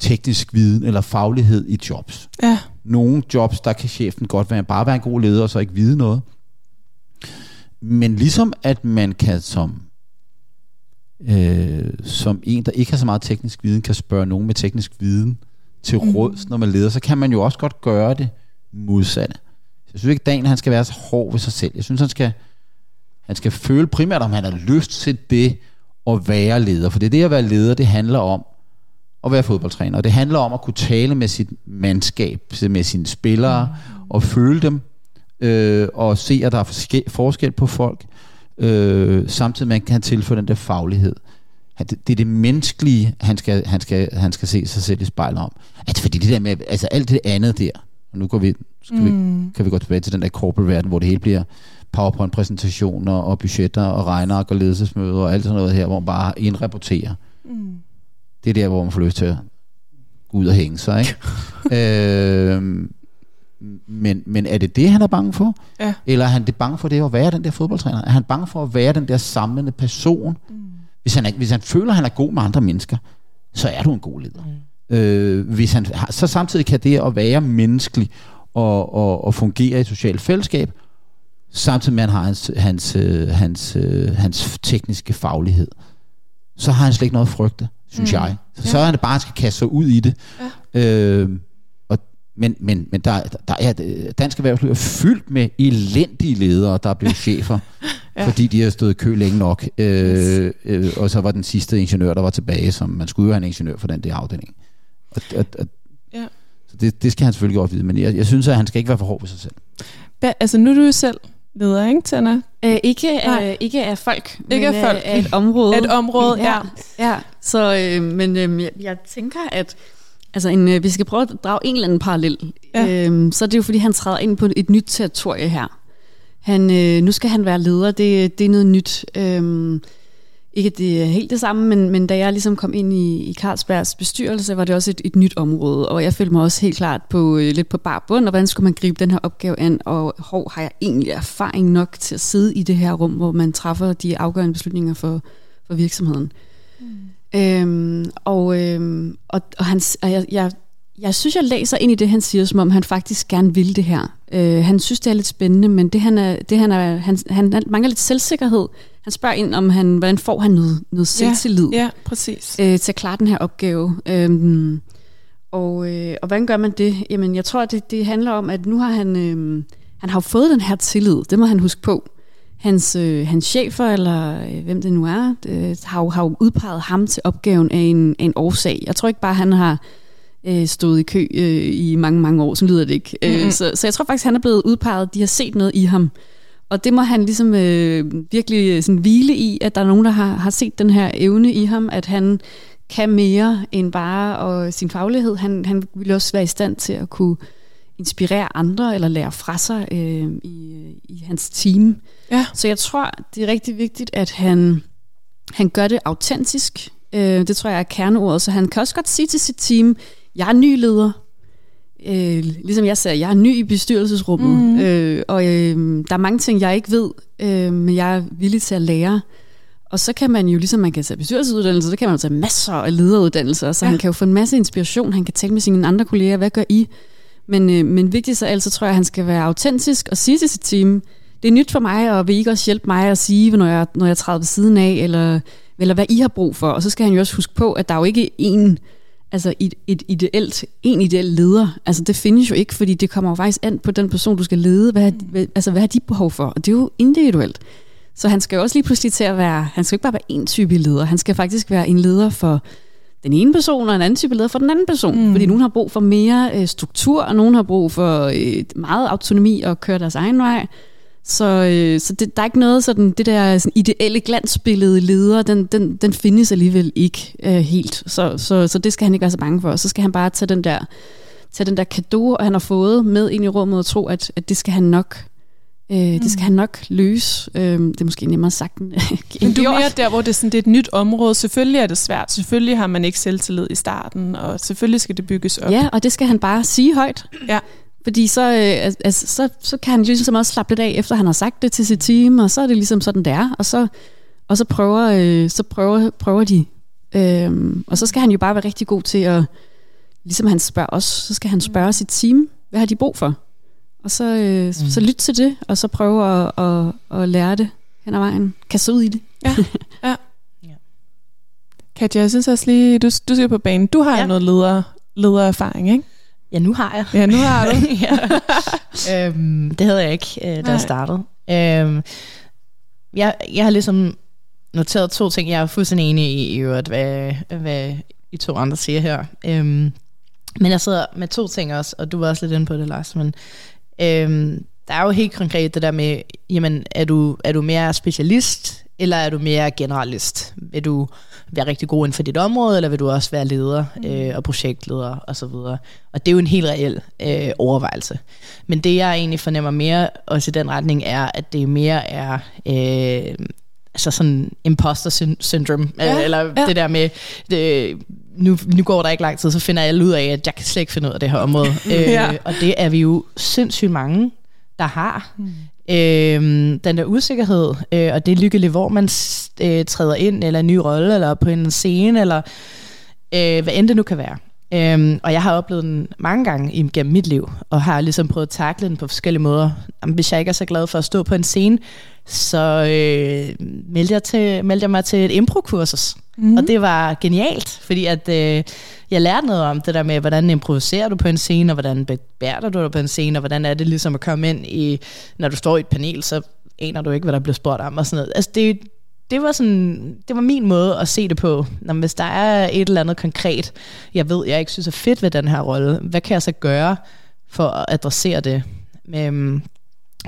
S3: teknisk viden eller faglighed i jobs. Ja. Nogle jobs, der kan chefen godt være, bare være en god leder og så ikke vide noget. Men ligesom at man kan som øh, som en, der ikke har så meget teknisk viden, kan spørge nogen med teknisk viden til mm. råds, når man leder, så kan man jo også godt gøre det modsatte. Jeg synes ikke, Daniel han skal være så hård ved sig selv. Jeg synes, han skal, han skal føle primært, om han har lyst til det at være leder. For det er det at være leder, det handler om at være fodboldtræner. Og det handler om at kunne tale med sit mandskab, med sine spillere, mm. og føle dem, øh, og se, at der er forskel på folk, øh, samtidig med, at man kan tilføre den der faglighed. Det, det er det menneskelige, han skal, han, skal, han skal se sig selv i spejlet om. Altså, fordi det der med, altså alt det andet der, og nu går vi, skal mm. vi, kan vi gå tilbage til den der corporate verden, hvor det hele bliver PowerPoint-præsentationer og budgetter og regner og ledelsesmøder og alt sådan noget her, hvor man bare indrapporterer. Mm det er der, hvor man får lyst til at gå ud og hænge sig, ikke? øh, men, men er det det, han er bange for? Ja. Eller er han det bange for det at være den der fodboldtræner? Er han bange for at være den der samlende person? Mm. Hvis, han er, hvis han føler, at han er god med andre mennesker, så er du en god leder. Mm. Øh, hvis han, så samtidig kan det at være menneskelig og, og, og fungere i et socialt fællesskab, samtidig med at han har hans, hans, hans, hans, hans tekniske faglighed, så har han slet ikke noget at frygte synes mm. jeg. Så, ja. så er det bare, skal kaste sig ud i det. Ja. Øh, og, men men, men der, der er, dansk erhvervsliv er fyldt med elendige ledere, der er blevet chefer, ja. fordi de har stået i kø længe nok. Øh, øh, og så var den sidste ingeniør, der var tilbage, som man skulle jo have en ingeniør for den der afdeling. Og, og, og, ja. Så det, det skal han selvfølgelig godt vide, men jeg, jeg synes, at han skal ikke være for hård ved sig selv.
S1: Ba, altså nu er du jo selv leder, ikke, Tanna?
S2: Øh, ikke, af, ikke af folk,
S1: ikke
S2: men
S1: af, folk.
S2: af et område.
S1: Et område, ja.
S2: ja. ja. Så, øh, men øh, jeg, jeg tænker, at altså en, øh, vi skal prøve at drage en eller anden parallel. Ja. Øh, så er det jo, fordi han træder ind på et nyt territorie her. Han, øh, nu skal han være leder, det, det er noget nyt. Øhm, ikke at det er helt det samme, men, men da jeg ligesom kom ind i, i Carlsbergs bestyrelse, var det også et, et nyt område, og jeg følte mig også helt klart på øh, lidt på bar bund, og hvordan skulle man gribe den her opgave an, og hov, har jeg egentlig erfaring nok til at sidde i det her rum, hvor man træffer de afgørende beslutninger for, for virksomheden. Mm. Øhm, og, øhm, og, og, han, og jeg, jeg, jeg synes, jeg læser ind i det, han siger, som om han faktisk gerne vil det her. Øh, han synes, det er lidt spændende, men det, han, er, det, han, er, han, han mangler lidt selvsikkerhed. Han spørger ind, om han, hvordan får han noget, noget selvtillid
S1: ja, ja, præcis.
S2: Øh, til at klare den her opgave. Øhm, og, øh, og hvordan gør man det? Jamen, jeg tror, det, det handler om, at nu har han, øh, han har fået den her tillid. Det må han huske på. Hans, øh, hans chefer, eller øh, hvem det nu er, øh, har, jo, har jo udpeget ham til opgaven af en, af en årsag. Jeg tror ikke bare, han har øh, stået i kø øh, i mange, mange år, så lyder det ikke. Mm-hmm. Øh, så, så jeg tror faktisk, han er blevet udpeget. De har set noget i ham. Og det må han ligesom øh, virkelig øh, sådan hvile i, at der er nogen, der har, har set den her evne i ham, at han kan mere end bare og sin faglighed. Han, han vil også være i stand til at kunne inspirere andre eller lære fra sig øh, i, i hans team.
S1: Ja.
S2: Så jeg tror, det er rigtig vigtigt, at han, han gør det autentisk. Øh, det tror jeg er kerneordet. Så han kan også godt sige til sit team, jeg er ny leder. Øh, ligesom jeg sagde, jeg er ny i bestyrelsesrummet, mm. øh, og øh, der er mange ting, jeg ikke ved, øh, men jeg er villig til at lære. Og så kan man jo, ligesom man kan tage bestyrelsesuddannelse, så kan man jo tage masser af lederuddannelser, så ja. han kan jo få en masse inspiration, han kan tale med sine andre kolleger, hvad gør I? Men, øh, men vigtigst af alt, så tror jeg, at han skal være autentisk og sige til sit team, det er nyt for mig, og vil I ikke også hjælpe mig at sige, når jeg, når jeg træder ved siden af, eller, eller hvad I har brug for. Og så skal han jo også huske på, at der er jo ikke en altså et, et ideelt, en ideel leder, altså det findes jo ikke, fordi det kommer jo faktisk an på den person, du skal lede, hvad, hvad, altså hvad har de behov for, og det er jo individuelt. Så han skal jo også lige pludselig til at være, han skal ikke bare være en type leder, han skal faktisk være en leder for den ene person, og en anden type leder for den anden person. Mm. Fordi nogen har brug for mere øh, struktur, og nogen har brug for øh, meget autonomi og køre deres egen vej. Så, øh, så det, der er ikke noget sådan, det der sådan ideelle glansbillede leder, den, den, den findes alligevel ikke øh, helt. Så, så, så det skal han ikke være så bange for. Så skal han bare tage den der, tage den der kado, han har fået med ind i rummet og tro, at, at det skal han nok Øh, mm. Det skal han nok løse. Øh, det er måske nemmere sagt end
S1: Men du er mere der, hvor det er, sådan, det er et nyt område. Selvfølgelig er det svært. Selvfølgelig har man ikke selvtillid i starten, og selvfølgelig skal det bygges op.
S2: Ja, og det skal han bare sige højt.
S1: Ja.
S2: Fordi så, øh, altså, så, så kan han ligesom også slappe lidt af, efter han har sagt det til sit team, og så er det ligesom sådan, det er. Og så, og så, prøver, øh, så prøver, prøver de. Øh, og så skal han jo bare være rigtig god til at, ligesom han spørger os, så skal han spørge sit team, hvad har de brug for? Og så, øh, mm. så lyt til det, og så prøve at, at, at lære det hen ad vejen. Kaste ud i det.
S1: Ja, ja. Katja, jeg synes også lige, du, du siger på banen, du har ja. noget leder, ledererfaring, ikke?
S4: Ja, nu har jeg.
S1: Ja, nu har du.
S4: ja. øhm, det havde jeg ikke, øh, da Nej. jeg startede. Øhm, jeg, jeg har ligesom noteret to ting. Jeg er fuldstændig enig i, i øvrigt, hvad, hvad I to andre siger her. Øhm, men jeg sidder med to ting også, og du var også lidt inde på det, Lars. Men øhm, der er jo helt konkret det der med, jamen, er du, er du mere specialist, eller er du mere generalist? Vil du være rigtig god inden for dit område, eller vil du også være leder mm. øh, og projektleder osv.? Og, så og det er jo en helt reel øh, overvejelse. Men det jeg egentlig fornemmer mere også i den retning er, at det mere er øh, altså sådan imposter syndrome, ja, eller ja. det der med, det, nu, nu går der ikke lang tid, så finder jeg ud af, at jeg kan slet ikke finde ud af det her område. øh, ja. Og det er vi jo sindssygt mange, der har. Mm. Øh, den der usikkerhed, øh, og det lykkeligt, hvor man øh, træder ind, eller en ny rolle, eller på en scene, eller øh, hvad end det nu kan være. Øhm, og jeg har oplevet den mange gange gennem mit liv, og har ligesom prøvet at takle den på forskellige måder. Jamen, hvis jeg ikke er så glad for at stå på en scene, så øh, meldte, jeg til, meldte jeg mig til et improkursus. Mm. Og det var genialt, fordi at øh, jeg lærte noget om det der med, hvordan improviserer du på en scene, og hvordan bærer du dig på en scene, og hvordan er det ligesom at komme ind i, når du står i et panel, så aner du ikke, hvad der bliver spurgt om og sådan noget. Altså det, det var sådan, det var min måde at se det på. Når, hvis der er et eller andet konkret, jeg ved, jeg ikke synes er fedt ved den her rolle, hvad kan jeg så gøre for at adressere det? Øhm,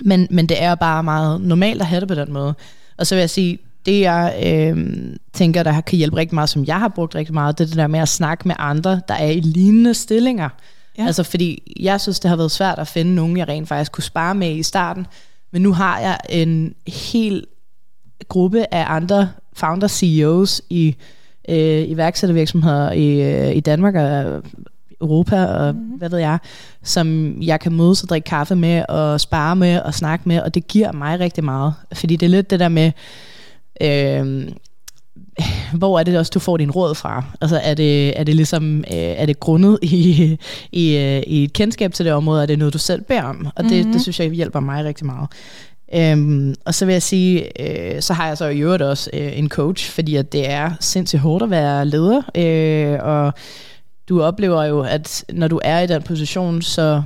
S4: men, men det er bare meget normalt at have det på den måde. Og så vil jeg sige, det jeg øh, tænker, der kan hjælpe rigtig meget, som jeg har brugt rigtig meget, det er det der med at snakke med andre, der er i lignende stillinger. Ja. Altså fordi jeg synes, det har været svært at finde nogen, jeg rent faktisk kunne spare med i starten, Men nu har jeg en hel gruppe af andre founder CEOs i øh, iværksættervirksomheder i, øh, i Danmark og Europa og mm-hmm. hvad ved jeg, som jeg kan mødes og drikke kaffe med og spare med og snakke med, og det giver mig rigtig meget. Fordi det er lidt det der med, øh, hvor er det også, du får din råd fra? Altså er det, er det ligesom, øh, er det grundet i, i, øh, i et kendskab til det område, er det noget, du selv beder om? Og det, mm-hmm. det synes jeg hjælper mig rigtig meget. Øhm, og så vil jeg sige, øh, så har jeg så i øvrigt også øh, en coach, fordi at det er sindssygt hårdt at være leder, øh, og du oplever jo, at når du er i den position, så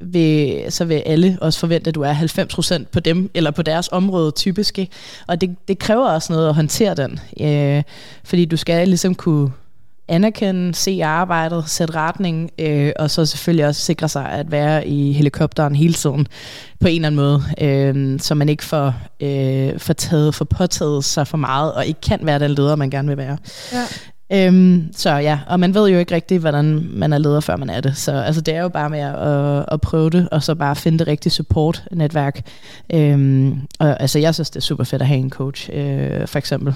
S4: vil, så vil alle også forvente, at du er 90% på dem, eller på deres område typisk. Ikke? Og det, det kræver også noget at håndtere den, øh, fordi du skal ligesom kunne anerkende, se arbejdet, sætte retning, øh, og så selvfølgelig også sikre sig at være i helikopteren hele tiden på en eller anden måde, øh, så man ikke får, øh, får, taget, får påtaget sig for meget, og ikke kan være den leder, man gerne vil være. Ja. Øhm, så ja, og man ved jo ikke rigtigt, hvordan man er leder, før man er det. Så altså, det er jo bare med at, at prøve det, og så bare finde det rigtige support-netværk. Øhm, og altså, jeg synes, det er super fedt at have en coach, øh, for eksempel.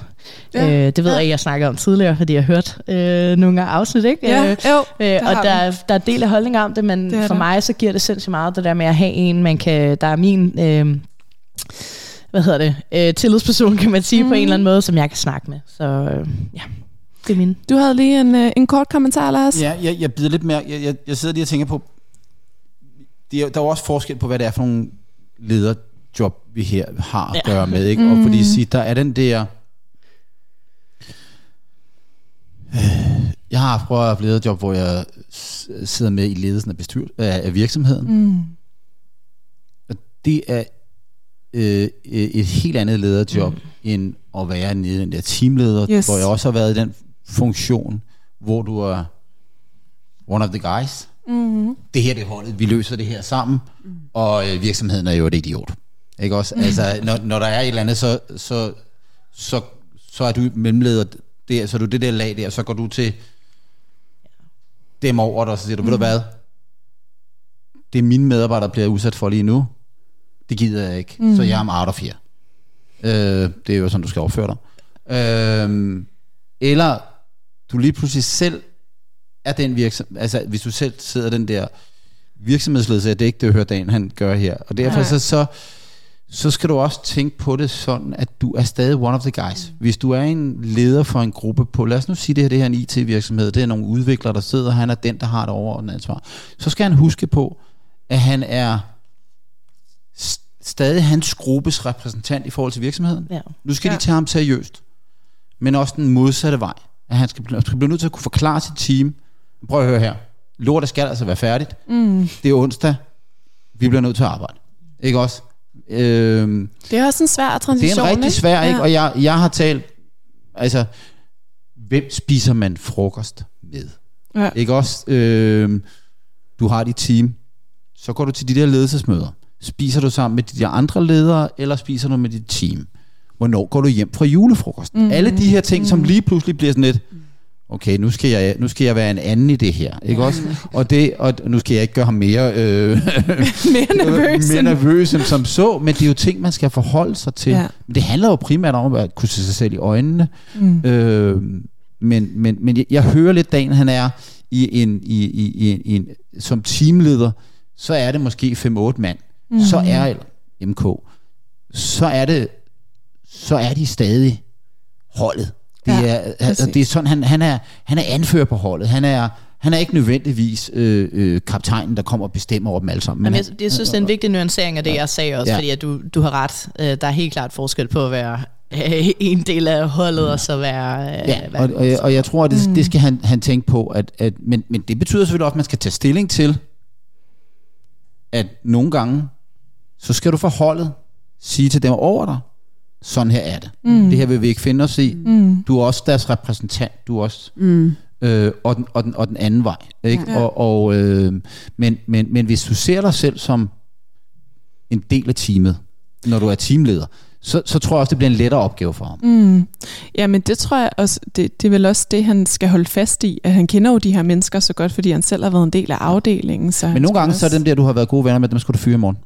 S4: Ja. Øh, det ved ja. jeg, jeg snakkede om tidligere, fordi jeg har hørt øh, nogle af afsnit, ikke?
S1: Ja, øh, jo,
S4: øh, og der, der er del af holdninger om det, men det for der. mig, så giver det sindssygt meget, det der med at have en, man kan, der er min... Øh, hvad hedder det, øh, tillidsperson, kan man sige, mm. på en eller anden måde, som jeg kan snakke med. Så øh, ja. Det er min.
S1: Du havde lige en, øh, en kort kommentar, Lars.
S3: Ja, jeg, jeg bider lidt mere. Jeg, jeg, jeg sidder lige og tænker på, det er, der er også forskel på, hvad det er for nogle lederjob, vi her har at ja. gøre med. Ikke? Mm. Og fordi sige, der er den der... Jeg har prøvet at have lederjob, hvor jeg sidder med i ledelsen af, bestyr, af virksomheden. Mm. Og det er øh, et helt andet lederjob, mm. end at være nede i den der teamleder, yes. hvor jeg også har været i den funktion, hvor du er one of the guys. Mm-hmm. Det her det er holdet, vi løser det her sammen, mm. og øh, virksomheden er jo et idiot. Ikke også? Mm. Altså, når, når der er et eller andet, så, så, så, så er du mellemleder der, så er du det der lag der, så går du til dem over dig, og så siger du, mm. ved du hvad, det er mine medarbejdere, der bliver udsat for lige nu, det gider jeg ikke, mm. så jeg er out of here. Øh, det er jo sådan, du skal opføre dig. Øh, eller du lige pludselig selv er den virksomhed, altså hvis du selv sidder den der virksomhedsledelse, det er ikke det, hører Dan, han gør her. Og derfor så, så, så skal du også tænke på det sådan, at du er stadig one of the guys. Mm. Hvis du er en leder for en gruppe på, lad os nu sige det her, det her er en IT-virksomhed, det er nogle udviklere, der sidder, han er den, der har det overordnede ansvar. Så skal han huske på, at han er stadig hans gruppes repræsentant i forhold til virksomheden. Ja. Nu skal ja. de tage ham seriøst. Men også den modsatte vej. At han skal, skal blive nødt til at kunne forklare sit team. Prøv at høre her. Lortet skal altså være færdigt. Mm. Det er onsdag. Vi bliver nødt til at arbejde. Ikke også?
S1: Øhm, det er også en svær transition.
S3: Det er en rigtig svær, ikke? Ja. Og jeg, jeg har talt, altså, hvem spiser man frokost med? Ja. Ikke også? Øhm, du har dit team. Så går du til de der ledelsesmøder. Spiser du sammen med de andre ledere, eller spiser du med dit team? Hvornår går du hjem fra julefrokosten? Mm-hmm. Alle de her ting, som lige pludselig bliver sådan lidt, okay, nu skal jeg, nu skal jeg være en anden i det her, ikke også? Og, det, og nu skal jeg ikke gøre ham mere, øh,
S1: mere nervøs,
S3: mere nervøs end som så, men det er jo ting, man skal forholde sig til. Ja. Men det handler jo primært om at kunne se sig selv i øjnene. Mm. Øh, men, men, men jeg, jeg hører lidt, Dan han er i en, i, i, i, i en, som teamleder, så er det måske 5-8 mand mm. så er MK, så er det så er de stadig holdet. Det, ja, er, altså, det er sådan, han, han, er, han er anfører på holdet. Han er, han er ikke nødvendigvis øh, øh, kaptajnen, der kommer og bestemmer over dem alle sammen.
S4: Men, men jeg, jeg synes, det er en vigtig nuancering af det, ja. jeg sagde også, ja. fordi at du, du har ret. Øh, der er helt klart forskel på at være øh, en del af holdet, ja. og så være...
S3: Øh, ja, være og, og, jeg, og jeg tror, at det, mm. det skal han, han tænke på. At, at, men, men det betyder selvfølgelig også, at man skal tage stilling til, at nogle gange, så skal du for holdet sige til dem over dig, sådan her er det. Mm. Det her vil vi ikke finde os i. Mm. Du er også deres repræsentant. Du er også... Mm. Øh, og, den, og, den, og den anden vej. Ikke? Ja. Og, og, øh, men, men, men hvis du ser dig selv som en del af teamet, når du er teamleder, så, så tror jeg også, det bliver en lettere opgave for ham. Mm.
S1: Ja, men det tror jeg også, det, det er vel også det, han skal holde fast i, at han kender jo de her mennesker så godt, fordi han selv har været en del af afdelingen. Så
S3: men nogle gange, også... så er dem der, du har været gode venner med, dem skal du fyre i morgen.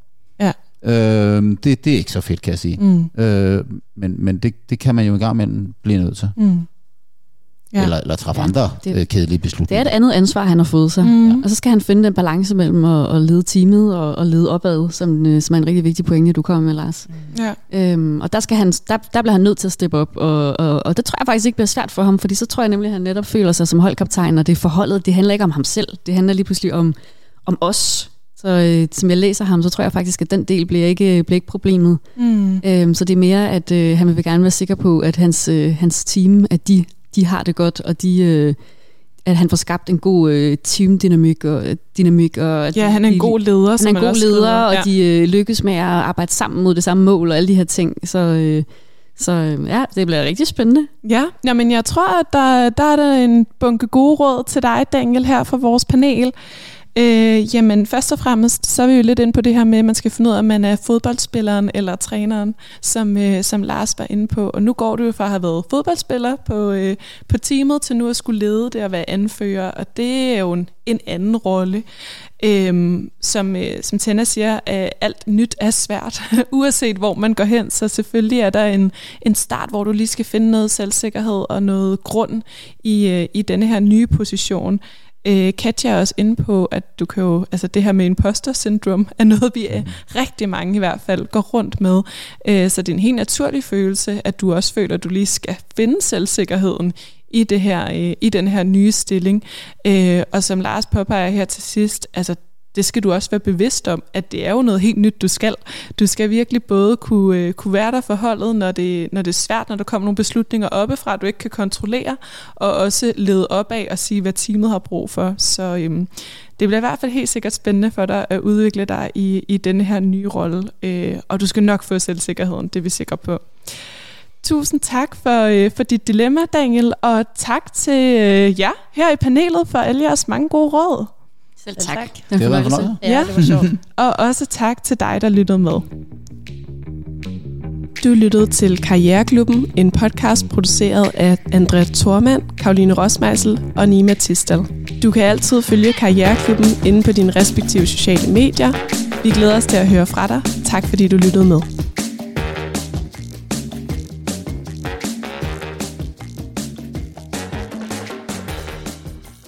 S1: Ja.
S3: Øh, det, det er ikke så fedt, kan jeg sige.
S1: Mm.
S3: Øh, men men det, det kan man jo engang med blive nødt til.
S1: Mm.
S3: Ja. Eller, eller træffe ja, andre
S2: det-
S3: øh, kedelige
S2: Det er
S3: beslutninger.
S2: et andet ansvar, han har fået sig.
S1: Mm.
S2: Og så skal han finde den balance mellem at, at lede teamet og, og lede opad, som, øh, som er en rigtig vigtig pointe, du kommer med, Lars.
S1: Ja.
S2: Øhm, og der, skal han, der, der bliver han nødt til at steppe op, og, og, og det tror jeg faktisk ikke bliver svært for ham, fordi så tror jeg nemlig, at han netop føler sig som holdkaptajn, og det forholdet, det handler ikke om ham selv, det handler lige pludselig om, om os. Så øh, som jeg læser ham, så tror jeg faktisk, at den del bliver ikke, bliver ikke problemet.
S1: Mm.
S2: Øhm, så det er mere, at øh, han vil gerne være sikker på, at hans, øh, hans team, at de, de har det godt, og de, øh, at han får skabt en god øh, teamdynamik, og, øh, dynamik, og at
S1: Ja, han er en
S2: de,
S1: god leder.
S2: han er en god leder, og
S1: ja.
S2: de øh, lykkes med at arbejde sammen mod det samme mål, og alle de her ting. Så, øh, så øh, ja, det bliver rigtig spændende.
S1: Ja, jamen jeg tror, at der, der er der en bunke gode råd til dig, Daniel, her fra vores panel. Øh, jamen først og fremmest, så er vi jo lidt inde på det her med, at man skal finde ud af, om man er fodboldspilleren eller træneren, som, øh, som Lars var inde på. Og nu går du jo fra at have været fodboldspiller på, øh, på teamet, til nu at skulle lede det og være anfører, og det er jo en, en anden rolle. Øhm, som, øh, som Tenna siger, at alt nyt er svært, uanset hvor man går hen. Så selvfølgelig er der en, en start, hvor du lige skal finde noget selvsikkerhed og noget grund i, øh, i denne her nye position. Øh, Katja er også inde på, at du kan jo, altså det her med imposter syndrom er noget, vi er rigtig mange i hvert fald går rundt med. Øh, så det er en helt naturlig følelse, at du også føler, at du lige skal finde selvsikkerheden i, det her, øh, i den her nye stilling. Øh, og som Lars påpeger her til sidst, altså det skal du også være bevidst om, at det er jo noget helt nyt, du skal. Du skal virkelig både kunne, øh, kunne være der for holdet, når det, når det er svært, når der kommer nogle beslutninger oppefra, du ikke kan kontrollere, og også lede op af og sige, hvad teamet har brug for. Så øhm, det bliver i hvert fald helt sikkert spændende for dig at udvikle dig i, i denne her nye rolle, øh, og du skal nok få selvsikkerheden, det er vi sikre på. Tusind tak for, øh, for dit dilemma, Daniel, og tak til øh, jer her i panelet for alle jeres mange gode råd.
S2: Selv
S4: tak.
S2: tak.
S3: Det har været en fornøjelse.
S4: Ja, det var sjovt.
S1: Og også tak til dig, der lyttede med. Du lyttede til Karriereklubben, en podcast produceret af Andrea Thormand, Karoline Rosmeisel og Nima Tistel. Du kan altid følge Karriereklubben inde på dine respektive sociale medier. Vi glæder os til at høre fra dig. Tak fordi du lyttede med.